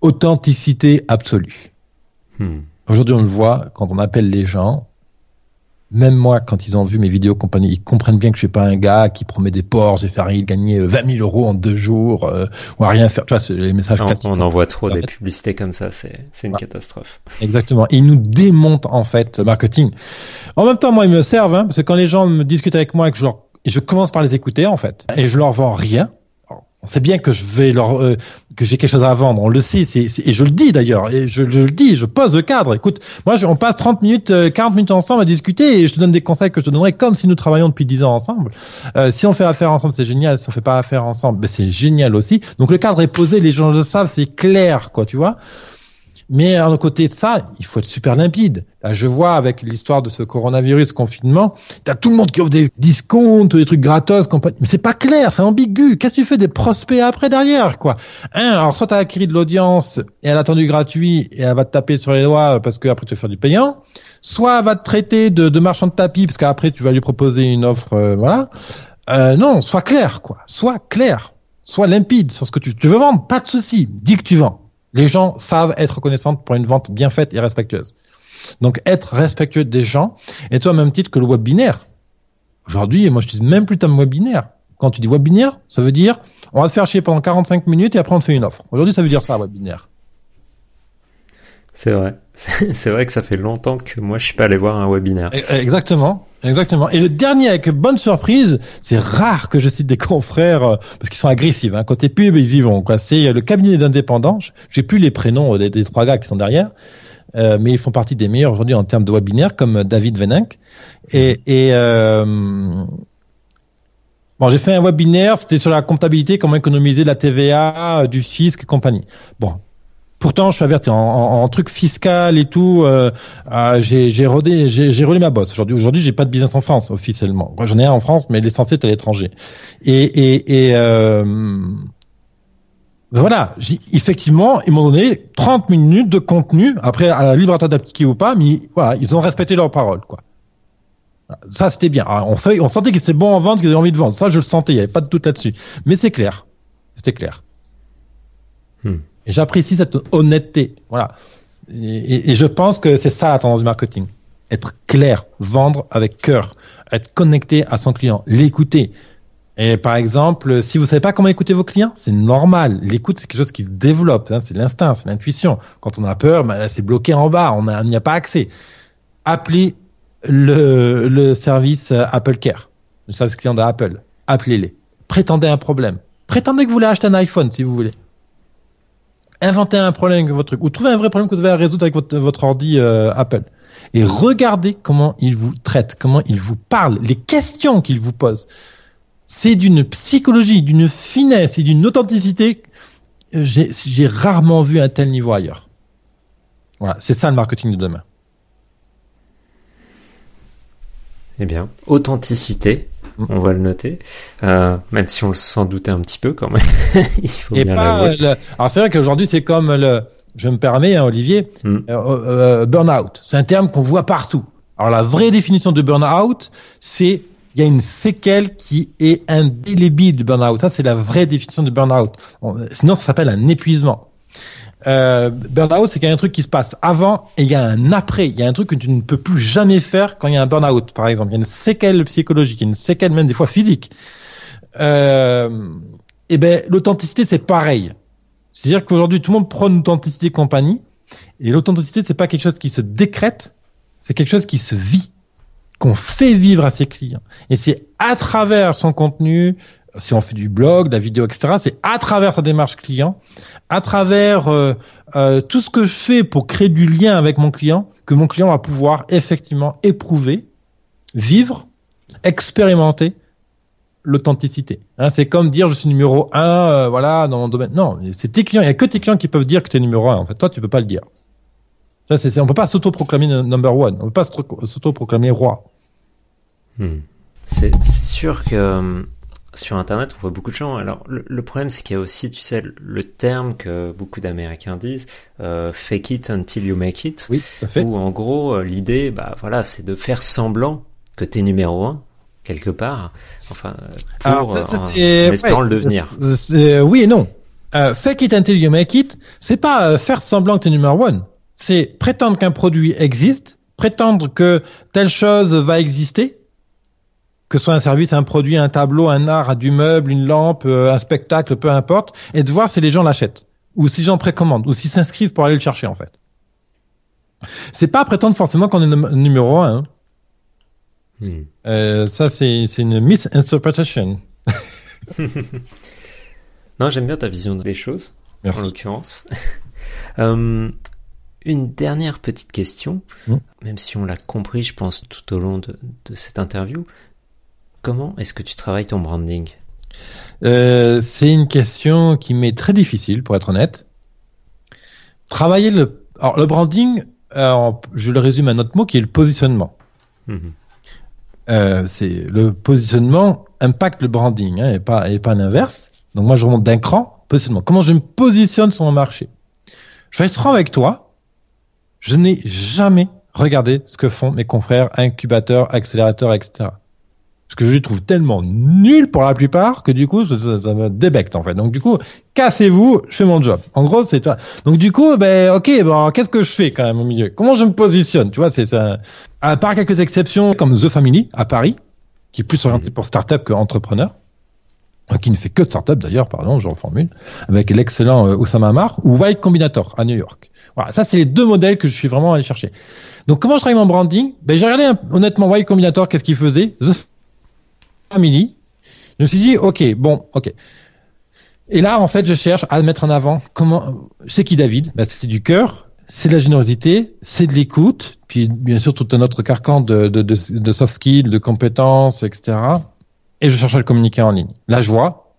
Authenticité absolue. Hmm. Aujourd'hui, on le voit quand on appelle les gens, même moi, quand ils ont vu mes vidéos compagnie, ils comprennent bien que je suis pas un gars qui promet des ports, j'ai fait gagner 20 000 euros en deux jours, euh, ou à rien faire. Tu vois, c'est les messages classiques. On en voit trop des publicités comme ça, c'est, c'est une catastrophe. Exactement. Ils nous démontent, en fait, le marketing. En même temps, moi, ils me servent, hein, parce que quand les gens me discutent avec moi et que je leur, je commence par les écouter, en fait, et je leur vends rien, on sait bien que je vais leur euh, que j'ai quelque chose à vendre, on le sait, c'est, et je le dis d'ailleurs, et je, je, le dis, je pose le cadre. Écoute, moi on passe 30 minutes, 40 euh, minutes ensemble à discuter et je te donne des conseils que je te donnerais comme si nous travaillions depuis 10 ans ensemble. Euh, si on fait affaire ensemble, c'est génial. Si on fait pas affaire ensemble, ben c'est génial aussi. Donc le cadre est posé, les gens le savent, c'est clair, quoi, tu vois. Mais à côté de ça, il faut être super limpide. Là, je vois avec l'histoire de ce coronavirus confinement, t'as tout le monde qui offre des discounts, des trucs gratos, compagnie. Mais c'est pas clair, c'est ambigu. Qu'est-ce que tu fais des prospects après derrière, quoi? Hein Alors soit t'as acquis de l'audience et elle attend du gratuit et elle va te taper sur les doigts parce que après tu vas faire du payant. Soit elle va te traiter de, de marchand de tapis parce qu'après tu vas lui proposer une offre, euh, voilà. Euh, non, sois clair, quoi. Sois clair, sois limpide sur ce que tu, tu veux vendre. Pas de souci, dis que tu vends. Les gens savent être reconnaissants pour une vente bien faite et respectueuse. Donc être respectueux des gens, et toi, même titre que le webinaire. Aujourd'hui, moi je dis même plus web webinaire. Quand tu dis webinaire, ça veut dire on va se faire chier pendant 45 minutes et après on te fait une offre. Aujourd'hui, ça veut dire ça, webinaire. C'est vrai. [laughs] C'est vrai que ça fait longtemps que moi je suis pas allé voir un webinaire. Exactement. Exactement. Et le dernier, avec bonne surprise, c'est rare que je cite des [laughs] confrères euh, parce qu'ils sont agressifs. Hein. Côté pub, ils y vont. C'est euh, le cabinet d'indépendants. J'ai plus les prénoms des, des, trois gars qui sont derrière, euh, mais ils font partie des meilleurs aujourd'hui en termes de webinaire, comme David Venink. Et, euh, bon, j'ai fait un webinaire. C'était sur la comptabilité, comment économiser la TVA, du fisc et compagnie. Bon, Pourtant, je suis averti en, en, truc fiscal et tout. Euh, euh, j'ai rodé, j'ai roulé ma bosse. Aujourd'hui, aujourd'hui, j'ai pas de business en France officiellement. J'en ai un en France, mais l'essentiel est à l'étranger. Et, et, et euh, voilà, effectivement, ils m'ont donné 30 minutes de contenu. Après, à la libre d'appliquer ou pas, mais voilà, ils ont respecté leur parole, quoi. Ça, c'était bien. on, savait, on sentait qu'ils étaient bons en vente, qu'ils avaient envie de vendre. Ça, je le sentais. Il n'y avait pas de doute là-dessus. Mais c'est clair. C'était clair. Hmm. J'apprécie cette honnêteté. Voilà. Et, je pense que c'est ça la tendance du marketing. Être clair, vendre avec cœur, être connecté à son client, l'écouter. Et par exemple, si vous savez pas comment écouter vos clients, c'est normal. L'écoute, c'est quelque chose qui se développe. Hein, c'est l'instinct, c'est l'intuition. Quand on a peur, ben, c'est bloqué en bas, on n'y a, pas accès. Appelez le, le service Apple Care, le service client d'Apple. Appelez-les. Prétendez un problème. Prétendez que vous voulez acheter un iPhone si vous voulez inventez un problème avec votre truc, ou trouvez un vrai problème que vous avez à résoudre avec votre, ordi euh, Apple. Et regardez comment il vous traite, comment il vous parle, les questions qu'il vous pose. C'est d'une psychologie, d'une finesse et d'une authenticité. J'ai rarement vu un tel niveau ailleurs. Voilà, c'est ça le marketing de demain. Eh bien, authenticité, on va le noter, euh, même si on s'en doutait un petit peu quand même. [laughs] Il faut bien Alors c'est vrai qu'aujourd'hui c'est comme le, je me permets, hein, Olivier, euh, euh, burn-out. C'est un terme qu'on voit partout. Alors la vraie définition de burn-out, c'est il y a une séquelle qui est indélébile du burn-out. Ça, c'est la vraie définition de burn-out. Sinon, ça s'appelle un épuisement euh, burn-out, c'est qu'il y a un truc qui se passe avant et il y a un après. Il y a un truc que tu ne peux plus jamais faire quand il y a un burn-out, par exemple. Il y a une séquelle psychologique, une séquelle même des fois physique. Euh, et ben, l'authenticité, c'est pareil. C'est-à-dire qu'aujourd'hui, tout le monde prend l'authenticité compagnie. Et l'authenticité, c'est pas quelque chose qui se décrète, c'est quelque chose qui se vit, qu'on fait vivre à ses clients. Et c'est à travers son contenu, si on fait du blog, de la vidéo, etc., c'est à travers sa démarche client, à travers euh, euh, tout ce que je fais pour créer du lien avec mon client, que mon client va pouvoir effectivement éprouver, vivre, expérimenter l'authenticité. Hein, c'est comme dire je suis numéro un, euh, voilà, dans mon domaine. Non, c'est tes clients. Il y a que tes clients qui peuvent dire que tu es numéro un. En fait, toi, tu peux pas le dire. Ça, c'est, on peut pas s'auto-proclamer number one. On peut pas s'auto-proclamer roi. Hmm. C'est, sûr que sur Internet, on voit beaucoup de gens. Alors, le, problème, c'est qu'il y a aussi, tu sais, le terme que beaucoup d'Américains disent, euh, fake it until you make it. Oui, fait. Où, en gros, euh, l'idée, bah, voilà, c'est de faire semblant que t'es numéro un, quelque part. Enfin, euh, pour, Alors, espérant le devenir. oui et non. fake it until you make it, c'est pas faire semblant que t'es numéro one. C'est prétendre qu'un produit existe, prétendre que telle chose va exister, que ce soit un service, un produit, un tableau, un art, du meuble, une lampe, euh, un spectacle, peu importe, et de voir si les gens l'achètent, ou si les gens précommandent, ou s'ils s'inscrivent pour aller le chercher en fait. C'est pas prétendre forcément qu'on est numéro un. Hein. Hmm. Euh, ça, c'est une misinterpretation. [laughs] non, j'aime bien ta vision des choses, en l'occurrence. [laughs] Euh, une dernière petite question, hmm. même si on l'a compris, je pense, tout au long de cette interview. Comment est-ce que tu travailles ton branding? Euh, C'est une question qui m'est très difficile, pour être honnête. Travailler le, alors le branding, euh, je le résume à notre mot qui est le positionnement. Mhm. Euh, c'est le positionnement impacte le branding hein, et pas et pas l'inverse. Donc moi je remonte d'un cran positionnement. Comment je me positionne sur mon marché? Je vais être franc avec toi. Je n'ai jamais regardé ce que font mes confrères incubateurs, accélérateurs, etc ce que je les trouve tellement nul pour la plupart que du coup ça, me débecte en fait. Donc du coup, cassez-vous, je fais mon job. En gros, c'est toi. Donc du coup, ben ok, bon, qu'est-ce que je fais quand même au milieu? Comment je me positionne? Tu vois, c'est ça. À part quelques exceptions comme The Family à Paris, qui est plus orienté pour start-up que entrepreneur, qui ne fait que start-up d'ailleurs, pardon, je reformule, avec l'excellent euh, Oussama Amar ou White Combinator à New York. Voilà, ça c'est les deux modèles que je suis vraiment allé chercher. Donc comment je travaille mon branding? Ben j'ai regardé honnêtement Y Combinator, qu'est-ce qu'il faisait? The Family. Je me suis dit, ok, bon, ok. Et là, en fait, je cherche à mettre en avant comment. C'est qui David? Ben, C'est du cœur, c'est de la générosité, c'est de l'écoute, puis bien sûr tout un autre carcan de, soft skills, de compétences, etc. Et je cherche à le communiquer en ligne. La joie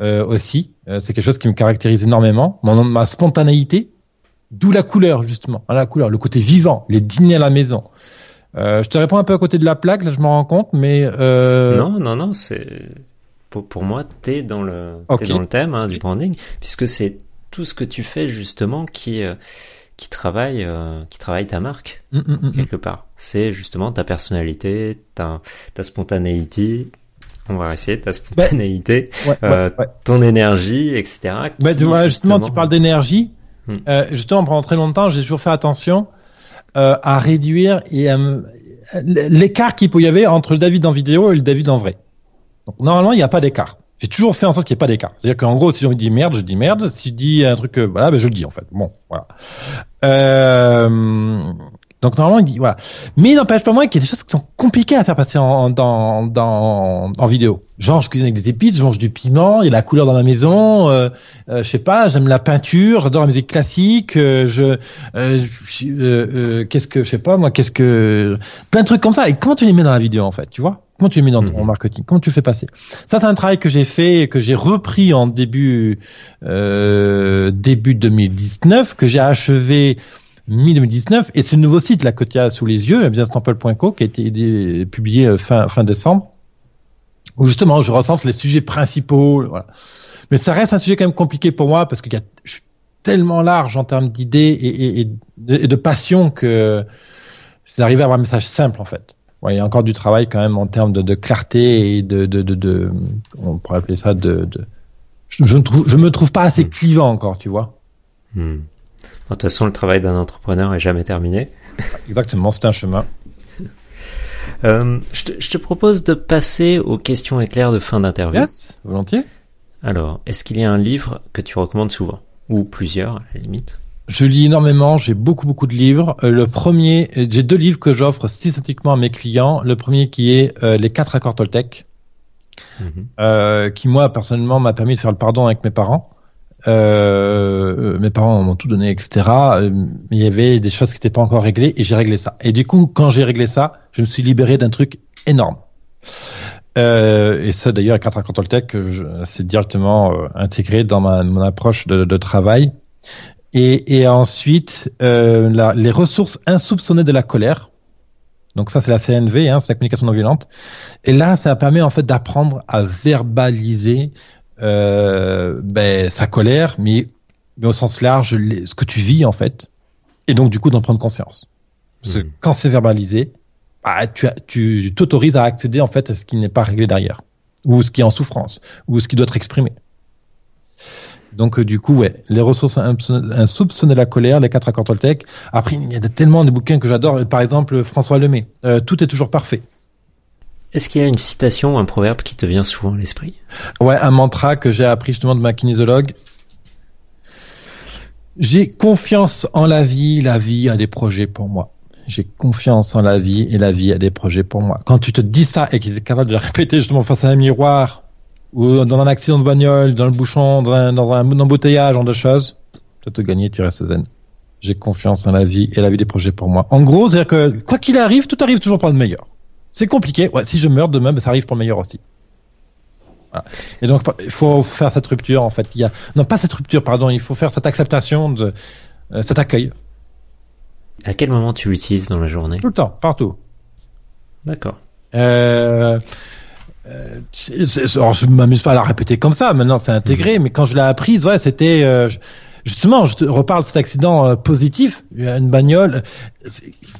euh, aussi, euh, c'est quelque chose qui me caractérise énormément. Mon, ma spontanéité, d'où la couleur justement, la couleur, le côté vivant, les dîners à la maison, euh, je te réponds un peu à côté de la plaque, là je m'en rends compte, mais euh... non, non, non, c'est pour, pour moi t'es dans le es dans le thème hein, du branding, puisque c'est tout ce que tu fais justement qui euh, qui travaille euh, qui travaille ta marque mm, mm, mm, quelque part. C'est justement ta personnalité, ta ta spontanéité. On va essayer ta spontanéité, euh, ton énergie, etc. Bah, tu vois, justement, tu parles d'énergie. Hmm. justement, pendant très longtemps, j'ai toujours fait attention euh, à réduire l'écart qu'il peut y avoir entre le David en vidéo et le David en vrai. Normalement, il n'y a pas d'écart. J'ai toujours fait en sorte qu'il n'y ait pas d'écart. C'est-à-dire qu'en gros, si je dis merde, je dis merde. Si je dis un truc, euh, voilà, ben je le dis en fait. Bon, voilà. Euh, donc normalement, il dit voilà. Mais il n'empêche pas moins qu'il y a des choses qui sont compliquées à faire passer en, dans, dans, en vidéo. Genre, je cuisine avec des épices, je mange du piment, il y a la couleur dans la maison. Euh, euh, je sais pas, j'aime la peinture, j'adore la musique classique. Euh, je, euh, euh, qu'est-ce que, je sais pas moi, qu'est-ce que, plein de trucs comme ça. Et comment tu les mets dans la vidéo en fait, tu vois? Comment tu les mets dans ton mhm. marketing? Comment tu le fais passer? Ça, c'est un travail que j'ai fait, que j'ai repris en début début 2019, que j'ai achevé mi-2019. Et le nouveau site là que tu as sous les yeux, businesstemple.co, qui a été publié euh, fin, fin décembre, où justement je ressens les sujets principaux. Mais ça reste un sujet quand même compliqué pour moi parce que je suis tellement large en termes d'idées et, et, et, de passion que c'est d'arriver à avoir un message simple en fait. Il y a encore du travail quand même en termes de, de clarté et de, de, de, de, on pourrait appeler ça de, de je, trouve, je me trouve pas assez clivant encore, tu vois. Hmm. De toute façon, le travail d'un entrepreneur est jamais terminé. Exactement, c'est un chemin. [laughs] Euh, je, te, je, te, propose de passer aux questions éclairs de fin d'interview. Yes, volontiers. Alors, est-ce qu'il y a un livre que tu recommandes souvent? Ou plusieurs, à la limite? Je lis énormément, j'ai beaucoup, beaucoup de livres. Euh, le premier, euh, j'ai deux livres que j'offre systématiquement à mes clients. Le premier qui est euh, Les quatre accords Toltec, mm -hmm. qui moi, personnellement, m'a permis de faire le pardon avec mes parents. Euh, mes parents m'ont tout donné, etc. Euh, il y avait des choses qui n'étaient pas encore réglées et j'ai réglé ça. Et du coup, quand j'ai réglé ça, je me suis libéré d'un truc énorme. Euh, et ça, d'ailleurs, avec Control Tech, c'est directement euh, intégré dans ma, mon approche de, travail. Et, ensuite, euh, les ressources insoupçonnées de la colère. Donc ça, c'est la CNV, hein, c'est la communication non violente. Et là, ça permet en fait d'apprendre à verbaliser euh, ben, sa colère, mais, mais au sens large, les- ce que tu vis en fait, et donc du coup d'en prendre conscience. Parce que Mhm. quand c'est verbalisé, bah, tu t'autorises à accéder en fait à ce qui n'est pas réglé derrière, ou ce qui est en souffrance, ou ce qui doit être exprimé. Donc euh, du coup, ouais, les ressources insoupçonnées de la colère, les quatre accords Toltec. Après, il y a tellement de bouquins que j'adore. Par exemple, François Lemay, euh, tout est toujours parfait. Est-ce qu'il y a une citation ou un proverbe qui te vient souvent à l'esprit? Ouais, un mantra que j'ai appris justement de ma kinésiologue. J'ai confiance en la vie, la vie a des projets pour moi. J'ai confiance en la vie et la vie a des projets pour moi. Quand tu te dis ça et que tu es capable de le répéter justement face à un miroir ou dans un accident de bagnole, dans le bouchon, dans un, embouteillage, genre de choses, tu te gagner, tu restes zen. J'ai confiance en la vie et la vie des projets pour moi. En gros, c'est-à-dire que quoi qu'il arrive, tout arrive toujours pour le meilleur. C'est compliqué. Ouais, si je meurs demain, ben, ça arrive pour le meilleur aussi. Voilà. Et donc, il faut faire cette rupture, en fait. Il y a, non, pas cette rupture, pardon. Il faut faire cette acceptation de, euh, cet accueil. À quel moment tu l'utilises dans la journée? Tout le temps, partout. D'accord. Euh, euh, alors, je m'amuse pas à la répéter comme ça. Maintenant, c'est intégré. Mais quand je l'ai apprise, ouais, c'était euh, justement. Je te reparle de cet accident euh, positif, une bagnole.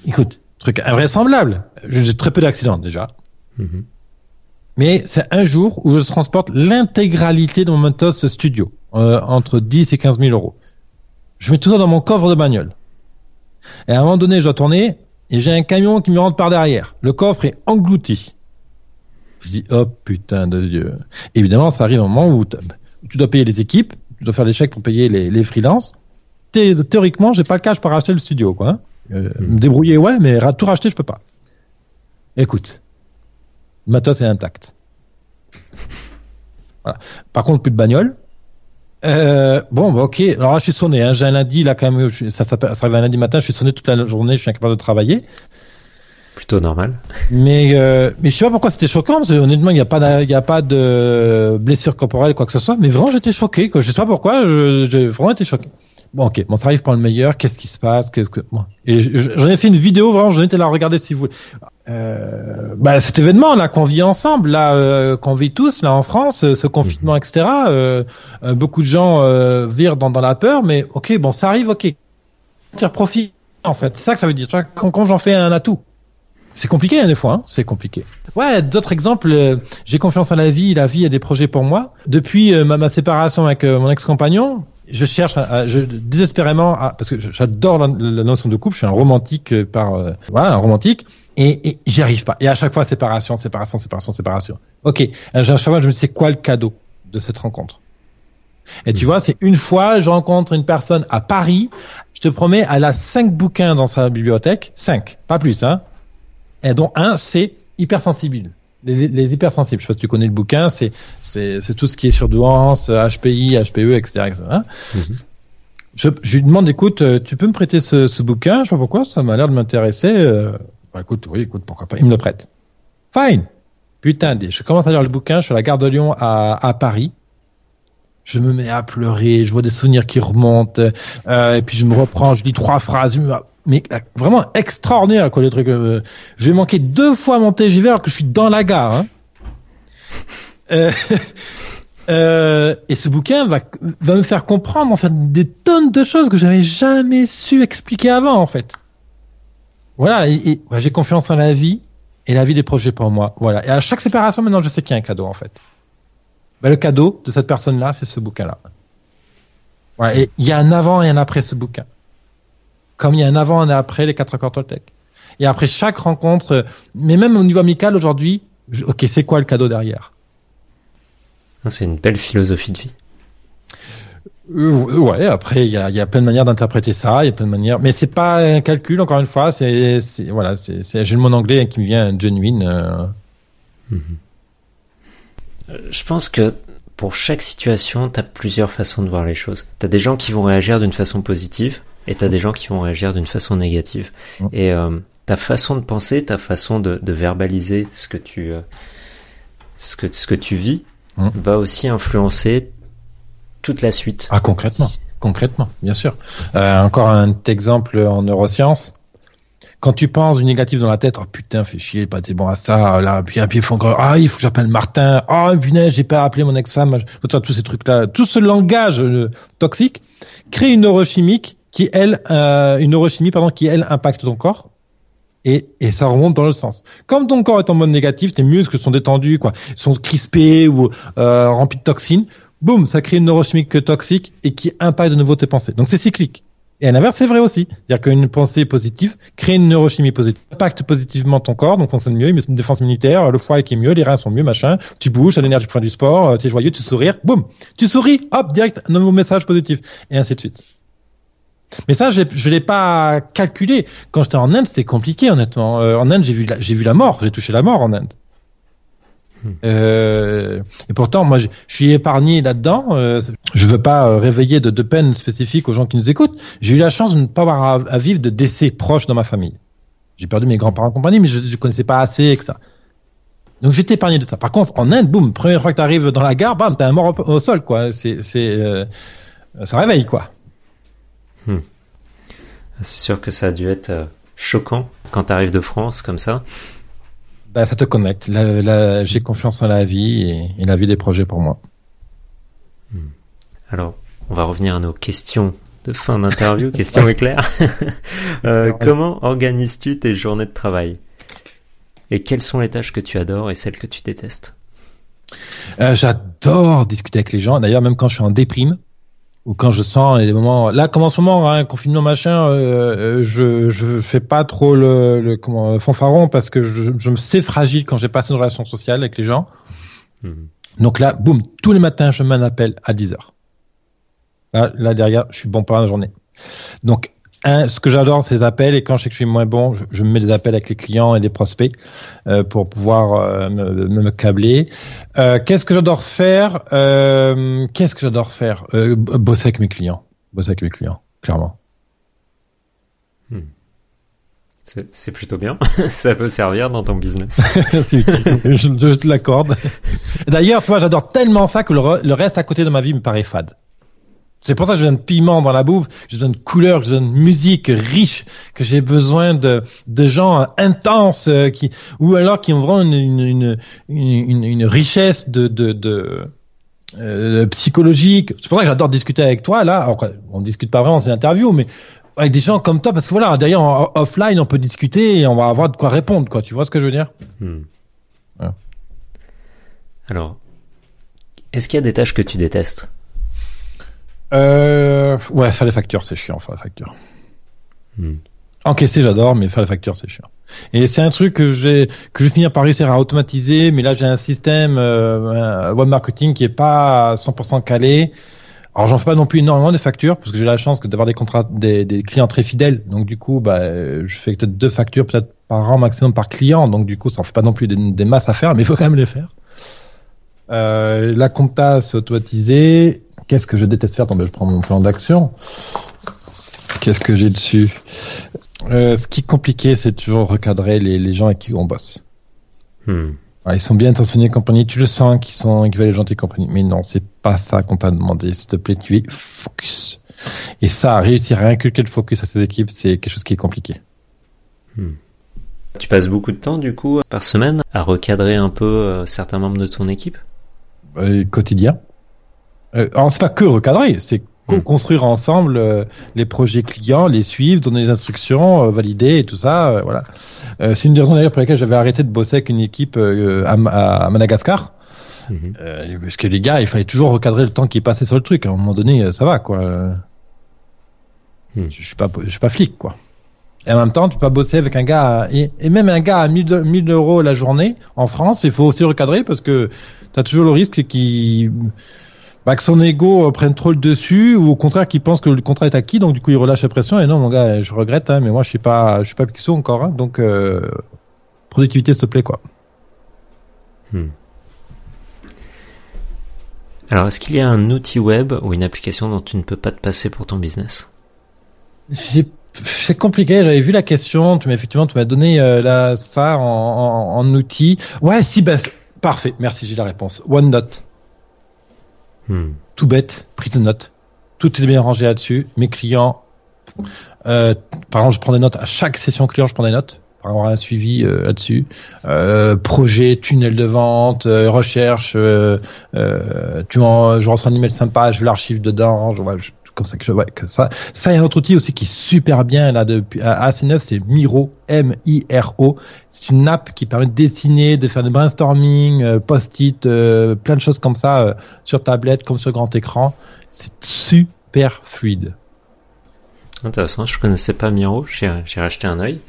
Écoute, truc invraisemblable. J'ai très peu d'accidents déjà. Mhm. Mais c'est un jour où je transporte l'intégralité de mon Mentos Studio, euh, entre 10 et 15 000 euros. Je mets tout ça dans mon coffre de bagnole. Et à un moment donné, je dois tourner et j'ai un camion qui me rentre par derrière. Le coffre est englouti. Je dis, oh putain de Dieu. Évidemment, ça arrive un moment où, tu dois payer les équipes, tu dois faire des chèques pour payer les, les freelances. Thé- Théoriquement, j'ai pas le cash pour racheter le studio, quoi. Euh, Me débrouiller, ouais, mais tout racheter, je peux pas. Écoute, le matos est intact. [laughs] Voilà. Par contre, plus de bagnole. Euh, bon, bah, ok. Alors là, je suis sonné. Hein. J'ai un lundi, là, quand même. je- ça, s'appelle- ça arrive un lundi matin. Je suis sonné toute la journée. Je suis incapable de travailler. Plutôt normal. Mais, euh, mais je sais pas pourquoi c'était choquant. Parce que, honnêtement, il n'y a pas, y a pas de blessure corporelle, quoi que ce soit. Mais vraiment, j'étais choqué. Quoi. Je sais pas pourquoi. J'ai vraiment été choqué. Bon, ok. Bon, ça arrive pour le meilleur. Qu'est-ce qui se passe? Qu'est-ce que bon. Et je- je- j'en ai fait une vidéo. Vraiment, j'en étais là à regarder si vous voulez. Euh, bah, cet événement là qu'on vit ensemble, là euh, qu'on vit tous là en France, euh, ce confinement, etc. euh, euh, beaucoup de gens euh, virent dans, dans la peur, mais ok, bon, ça arrive, ok. Tire profit, en fait. C'est ça que ça veut dire. Tu vois, quand, quand j'en fais un atout. C'est compliqué, hein, des fois, hein. c'est compliqué. Ouais, d'autres exemples, euh, j'ai confiance en la vie, la vie a des projets pour moi. Depuis euh, ma, ma séparation avec euh, mon ex-compagnon, je cherche à- je, désespérément, à- parce que j'adore la, la notion de couple, je suis un romantique euh, par, euh, voilà, un romantique, et, et j'y arrive pas. Et à chaque fois, séparation, séparation, séparation, séparation. Ok, à chaque fois, je me dis, c'est quoi le cadeau de cette rencontre? Et tu vois, c'est une fois, je rencontre une personne à Paris, je te promets, elle a cinq bouquins dans sa bibliothèque, cinq, pas plus, hein et dont un, c'est hypersensible. Les, les hypersensibles, je sais pas si tu connais le bouquin, c'est tout ce qui est surdouance, HPI, HPE, etc. etc. hein. Je, je lui demande, écoute, euh, tu peux me prêter ce, ce bouquin? Je sais pas pourquoi, ça m'a l'air de m'intéresser. euh, bah, écoute, oui, écoute, pourquoi pas. Il me le prête. Fine. Putain, je commence à lire le bouquin, je suis à la gare de Lyon à, à Paris. Je me mets à pleurer, je vois des souvenirs qui remontent, euh, et puis je me reprends, je dis trois phrases, mais euh, vraiment extraordinaire quoi les trucs. euh, je vais manquer deux fois mon TGV alors que je suis dans la gare. Hein. Euh, [laughs] euh, et ce bouquin va, me faire comprendre en fait des tonnes de choses que j'avais jamais su expliquer avant en fait. Voilà, j'ai confiance en la vie et la vie des projets pour moi. Voilà. Et à chaque séparation maintenant, je sais qu'il y a un cadeau en fait. Ben, le cadeau de cette personne-là, c'est ce bouquin-là. Ouais, et il y a un avant et un après ce bouquin. Comme il y a un avant et un après les quatre accords Toltec. Et après chaque rencontre, euh, mais même au niveau amical aujourd'hui, ok, c'est quoi le cadeau derrière? Ah, C'est une belle philosophie de vie. Euh, Ouais, après il y a, il y a plein de manières d'interpréter ça, il y a plein de manières, mais c'est pas un calcul encore une fois, c'est voilà, c'est j'ai le mot anglais qui me vient genuine. euh, Je pense que pour chaque situation, tu as plusieurs façons de voir les choses. Tu as des gens qui vont réagir d'une façon positive et tu as des gens qui vont réagir d'une façon négative. Mm. Et euh, ta façon de penser, ta façon de, de verbaliser ce que tu euh, ce que ce que tu vis Mm. va aussi influencer toute la suite. Ah concrètement, concrètement, bien sûr. Euh, encore un exemple en neurosciences. quand tu penses du négatif dans la tête, oh putain, fais chier, pas t'es bon à ça, là, puis un pied fond, ah, il faut que j'appelle Martin, ah, oh, punaise, j'ai pas appelé mon ex-femme, tous ces trucs-là, tout ce langage toxique crée une neurochimique qui, elle, euh, une neurochimie, pardon, qui, elle, impacte ton corps. Et, et ça remonte dans le sens. Comme ton corps est en mode négatif, tes muscles sont détendus, quoi, sont crispés ou euh, remplis de toxines, boum, ça crée une neurochimique toxique et qui impacte de nouveau tes pensées. Donc c'est cyclique. Et à l'inverse, c'est vrai aussi. C'est-à-dire qu'une pensée positive crée une neurochimie positive, impacte positivement ton corps, donc fonctionne mieux, une défense immunitaire, le foie est mieux, les reins sont mieux, machin. Tu bouges, t'as l'énergie pour faire du sport, euh, tu es joyeux, tu souris, boum, tu souris, hop, direct, un nouveau message positif, et ainsi de suite. Mais ça, je ne l'ai pas calculé. Quand j'étais en Inde, c'était compliqué, honnêtement. Euh, en Inde, j'ai vu, j'ai vu la mort, j'ai touché la mort en Inde. Hmm. Euh, et pourtant, moi, je, suis épargné là-dedans. Euh, je veux pas euh, réveiller de, de peine spécifique aux gens qui nous écoutent. J'ai eu la chance de ne pas avoir à, vivre de décès proches dans ma famille. J'ai perdu mes grands-parents en compagnie, mais je ne connaissais pas assez que ça. Donc j'étais épargné de ça. Par contre, en Inde, boum, première fois que tu arrives dans la gare, bam, t'as un mort au, sol, quoi. C'est, c'est, euh, ça réveille, quoi. Hmm. C'est sûr que ça a dû être euh, choquant quand tu arrives de France comme ça. Bah, ça te connecte. J'ai confiance en la vie et, la vie des projets pour moi. Hmm. Alors, on va revenir à nos questions de fin d'interview, [laughs] questions éclairs. [laughs] euh, comment organises-tu tes journées de travail? Et quelles sont les tâches que tu adores et celles que tu détestes? Euh, J'adore discuter avec les gens. D'ailleurs, même quand je suis en déprime, ou quand je sens des moments là comme en ce moment hein, confinement machin euh, euh, je je fais pas trop le, le comment fanfaron parce que je, je me sais fragile quand j'ai passé une relation sociale avec les gens. Mhm. donc là boum tous les matins je m'en appelle à 10 heures. Là, là derrière je suis bon pour la journée. Donc ce que j'adore, c'est les appels. Et quand je sais que je suis moins bon, je, me mets des appels avec les clients et les prospects euh, pour pouvoir euh, me, me, câbler. Euh, qu'est-ce que j'adore faire euh, Qu'est-ce que j'adore faire euh, Bosser avec mes clients. Bosser avec mes clients, clairement. Hmm. C'est plutôt bien. [laughs] Ça peut servir dans ton business. [laughs] c'est je, je te l'accorde. [laughs] D'ailleurs, tu vois, j'adore tellement ça que le reste à côté de ma vie me paraît fade. C'est pour ça que je donne piment dans la bouffe, je donne couleur, je donne musique riche, que j'ai besoin de, de gens intenses euh, qui, ou alors qui ont vraiment une, une, une, une richesse de, de, de euh, psychologique. C'est pour ça que j'adore discuter avec toi là. Alors, on discute pas vraiment, c'est une interview, mais avec des gens comme toi, parce que voilà, d'ailleurs en offline on peut discuter et on va avoir de quoi répondre, quoi. Tu vois ce que je veux dire? Hmm. Alors, est-ce qu'il y a des tâches que tu détestes? Euh, ouais, faire les factures, c'est chiant, faire les factures. Hmm. Encaisser, j'adore, mais faire les factures, c'est chiant. Et c'est un truc que j'ai que je vais finir par réussir à automatiser, mais là j'ai un système euh, web marketing qui est pas 100% calé. Alors j'en fais pas non plus énormément de factures parce que j'ai la chance d'avoir des contrats des, des, clients très fidèles. Donc du coup, bah je fais peut-être deux factures peut-être par an maximum par client. Donc du coup, ça en fait pas non plus des, des masses à faire, mais il faut quand même les faire. Euh, la compta, c'est automatisé. Qu'est-ce que je déteste faire? Ben, Je prends mon plan d'action. Qu'est-ce que j'ai dessus? Euh, Ce qui est compliqué, c'est toujours recadrer les, les, gens avec qui on bosse. Hmm. ils sont bien intentionnés, compagnie. Tu le sens qu'ils sont, qu'ils veulent gentil compagnie. Mais non, c'est pas ça qu'on t'a demandé. S'il te plaît, tu es focus. Et ça, réussir à inculquer le focus à ces équipes, c'est quelque chose qui est compliqué. Hmm. Tu passes beaucoup de temps, du coup, par semaine, à recadrer un peu euh, certains membres de ton équipe? Euh, Quotidien. Euh, c'est pas que recadrer, c'est hmm. construire ensemble euh, les projets clients, les suivre, donner des instructions, euh, valider et tout ça. Euh, voilà. c'est une des raisons d'ailleurs pour laquelle j'avais arrêté de bosser avec une équipe à, à, Madagascar. Mhm. parce que les gars, il fallait toujours recadrer le temps qui passait sur le truc. À un moment donné, ça va quoi. Hmm. Je suis pas, je suis pas flic quoi. Et en même temps, tu peux pas bosser avec un gars et, et, même un gars à 1000, 1000 euros la journée en France, il faut aussi recadrer parce que tu as toujours le risque qu'il bah, que son ego euh, prenne trop le dessus ou au contraire qu'il pense que le contrat est acquis donc du coup il relâche la pression et non mon gars je regrette hein, mais moi je suis pas je suis pas Picasso encore hein, donc euh, productivité s'il te plaît quoi. Hmm. Alors est-ce qu'il y a un outil web ou une application dont tu ne peux pas te passer pour ton business? C'est compliqué. J'avais vu la question. Tu m'as effectivement, tu m'as donné euh, ça en, outil. Ouais, si, bah, parfait. Merci, j'ai la réponse. OneNote. Hmm. Tout bête, prise de notes. Tout est bien rangé là-dessus. Mes clients, Euh, par exemple, je prends des notes à chaque session client, je prends des notes pour avoir un suivi euh, là-dessus. Euh, projet, tunnel de vente, euh, recherche. euh, euh, tu en, je reçois un email sympa, je l'archive dedans. Je- comme ça que je, ouais, que ça. Ça, il y a un autre outil aussi qui est super bien là depuis assez neuf, c'est Miro, M-I-R-O. C'est une app qui permet de dessiner, de faire des brainstorming, euh, post-it, euh, plein de choses comme ça euh, sur tablette comme sur grand écran. C'est super fluide. Intéressant, je connaissais pas Miro, j'ai j'ai racheté un œil.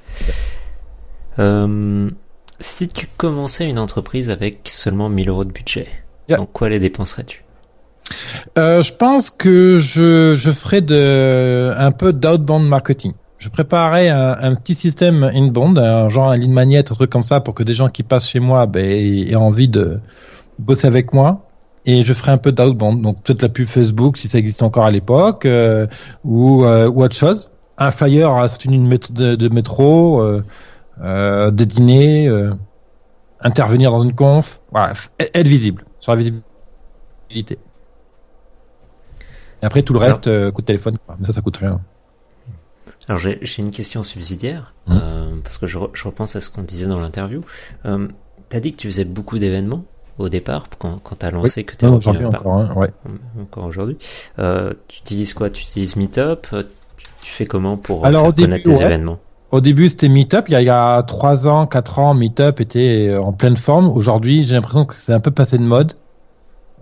Euh, si tu commençais une entreprise avec seulement 1000 euros de budget, Yeah. dans quoi les dépenserais-tu? Euh, je pense que je, ferai un peu d'outbound marketing. Je préparerai un, petit système inbound, un genre un lead magnet, un truc comme ça, pour que des gens qui passent chez moi ben, aient, envie de bosser avec moi. Et je ferai un peu d'outbound, donc peut-être la pub Facebook si ça existe encore à l'époque, euh, ou, euh, ou autre chose. Un flyer à cette ligne de, métro- de, de métro, des dîners, intervenir dans une conf, bref, être visible sur la visibilité. Et après, tout le Alors- reste, euh, coup de téléphone. quoi. Mais ça, ça coûte rien. Alors j'ai une question subsidiaire, Mmh. euh, parce que je, re- je repense à ce qu'on disait dans l'interview. Euh, T'as dit que tu faisais beaucoup d'événements au départ, quand, quand t'as lancé, que t'es Non, revenu aujourd'hui encore, hein, ouais. encore aujourd'hui. Euh, tu utilises quoi? Tu utilises Meetup? Euh, tu, tu fais comment pour Alors, faire au début, connaître tes ouais. événements? Au début, c'était Meetup. Il y a, il y a 3 ans, 4 ans, Meetup était en pleine forme. Aujourd'hui, j'ai l'impression que c'est un peu passé de mode.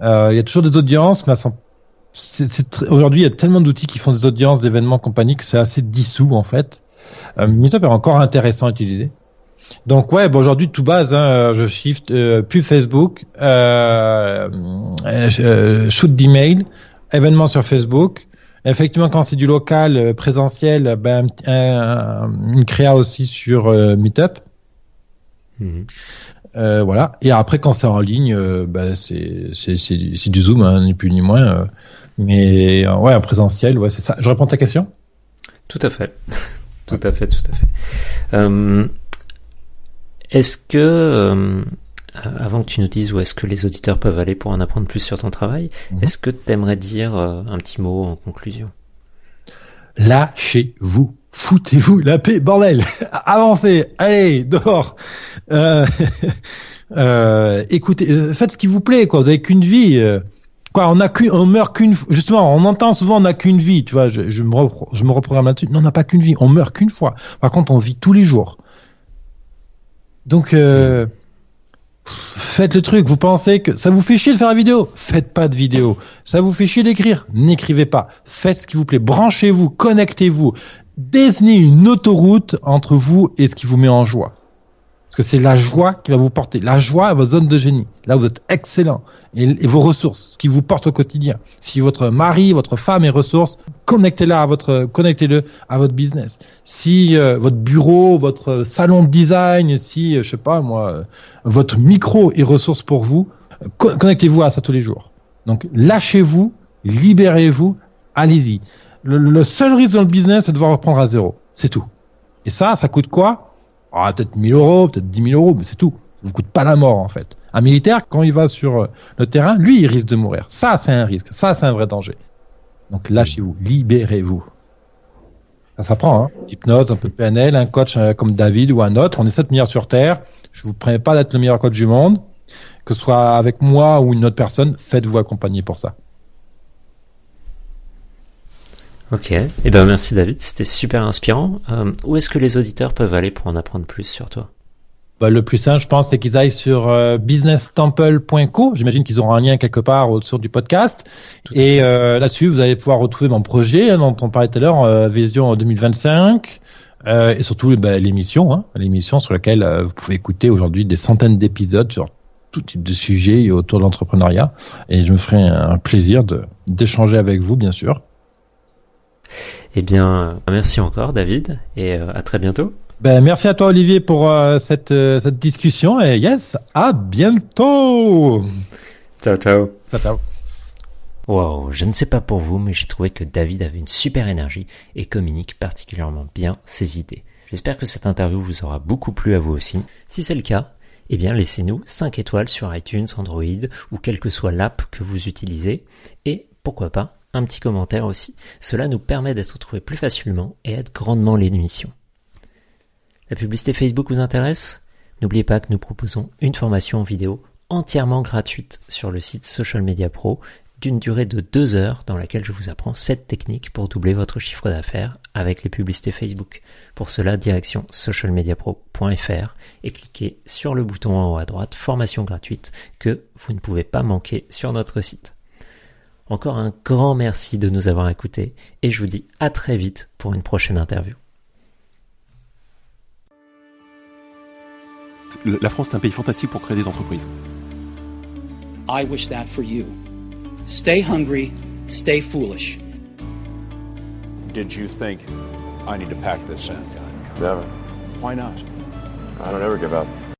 Il y a toujours des audiences, mais elles sont... c'est- c'est très- aujourd'hui, il y a tellement d'outils qui font des audiences, d'événements, compagnie, que c'est assez dissous, en fait. Euh, Meetup est encore intéressant à utiliser. Donc ouais, bon, aujourd'hui tout base, hein, je shift euh, plus Facebook, euh, euh, euh, shoot d'email, événements sur Facebook. Effectivement, quand c'est du local présentiel, ben, un- un- une créa aussi sur Meetup. Mhm. Euh, voilà. Et après, quand c'est en ligne, euh, ben, c'est c'est c'est c'est du Zoom, hein, ni plus ni moins. euh. Mais euh, ouais, en présentiel, ouais, c'est ça. Je réponds à ta question? Tout à fait. [laughs] tout à fait, tout à fait. Euh, est-ce que, euh, avant que tu nous dises où est-ce que les auditeurs peuvent aller pour en apprendre plus sur ton travail, Mhm. est-ce que tu aimerais dire euh, un petit mot en conclusion? Lâchez-vous. Foutez-vous la paix, bordel. [laughs] Avancez. Allez, dehors. Euh, [laughs] euh, écoutez, faites ce qui vous plaît, quoi. Vous avez qu'une vie. On a qu'une, on meurt qu'une, justement, on entend souvent on n'a qu'une vie, tu vois, je, je me, je me reprogramme là-dessus. Non, on n'a pas qu'une vie, on meurt qu'une fois. Par contre, on vit tous les jours. Donc, euh, faites le truc. Vous pensez que ça vous fait chier de faire la vidéo? Faites pas de vidéo. Ça vous fait chier d'écrire? N'écrivez pas. Faites ce qui vous plaît. Branchez-vous, connectez-vous. Désignez une autoroute entre vous et ce qui vous met en joie. Parce que c'est la joie qui va vous porter. La joie est votre zone de génie. Là, vous êtes excellent. Et, vos ressources, ce qui vous porte au quotidien. Si votre mari, votre femme est ressource, connectez-la à votre, connectez-le à votre business. Si euh, votre bureau, votre salon de design, si, euh, je sais pas moi, euh, votre micro est ressource pour vous, co- connectez-vous à ça tous les jours. Donc, lâchez-vous, libérez-vous, allez-y. Le, le seul risque dans le business, c'est de devoir reprendre à zéro. C'est tout. Et ça, ça coûte quoi? Ah, peut-être 1000 euros, peut-être 10 000 euros, mais c'est tout. Ça vous coûte pas la mort, en fait. Un militaire, quand il va sur euh, le terrain, lui, il risque de mourir. Ça, c'est un risque. Ça, c'est un vrai danger. Donc, lâchez-vous. Libérez-vous. Ça s'apprend, hein. Hypnose, un peu de PNL, un coach euh, comme David ou un autre. On est 7 milliards sur Terre. Je vous promets pas d'être le meilleur coach du monde. Que ce soit avec moi ou une autre personne, faites-vous accompagner pour ça. Ok, et eh ben merci David, c'était super inspirant. Euh, où est-ce que les auditeurs peuvent aller pour en apprendre plus sur toi? Bah, le plus simple, je pense, c'est qu'ils aillent sur euh, businesstemple.co. J'imagine qu'ils auront un lien quelque part autour du podcast. Et euh, là-dessus, vous allez pouvoir retrouver mon projet hein, dont on parlait tout à l'heure, euh, Vision 2025. Euh, et surtout bah, l'émission, hein, l'émission sur laquelle euh, vous pouvez écouter aujourd'hui des centaines d'épisodes sur tout type de sujets autour de l'entrepreneuriat. Et je me ferai un plaisir de d'échanger avec vous, bien sûr. Eh bien, merci encore David, et euh, à très bientôt. Ben, merci à toi Olivier pour euh, cette, euh, cette discussion et yes, à bientôt. Ciao ciao. Ciao, ciao. Wow, je ne sais pas pour vous, mais j'ai trouvé que David avait une super énergie et communique particulièrement bien ses idées. J'espère que cette interview vous aura beaucoup plu à vous aussi. Si c'est le cas, eh bien laissez-nous 5 étoiles sur iTunes, Android ou quelle que soit l'app que vous utilisez et pourquoi pas un petit commentaire aussi. Cela nous permet d'être trouvés plus facilement et aide grandement l'émission. La publicité Facebook vous intéresse? N'oubliez pas que nous proposons une formation vidéo entièrement gratuite sur le site Social Media Pro d'une durée de deux heures dans laquelle je vous apprends cette techniques pour doubler votre chiffre d'affaires avec les publicités Facebook. Pour cela, direction socialmediapro.fr et cliquez sur le bouton en haut à droite formation gratuite que vous ne pouvez pas manquer sur notre site. Encore un grand merci de nous avoir écoutés et je vous dis à très vite pour une prochaine interview. La France est un pays fantastique pour créer des entreprises. I wish that for you. Stay hungry, stay foolish. Did you think I need to pack this in? Never. Why not? I don't ever give up.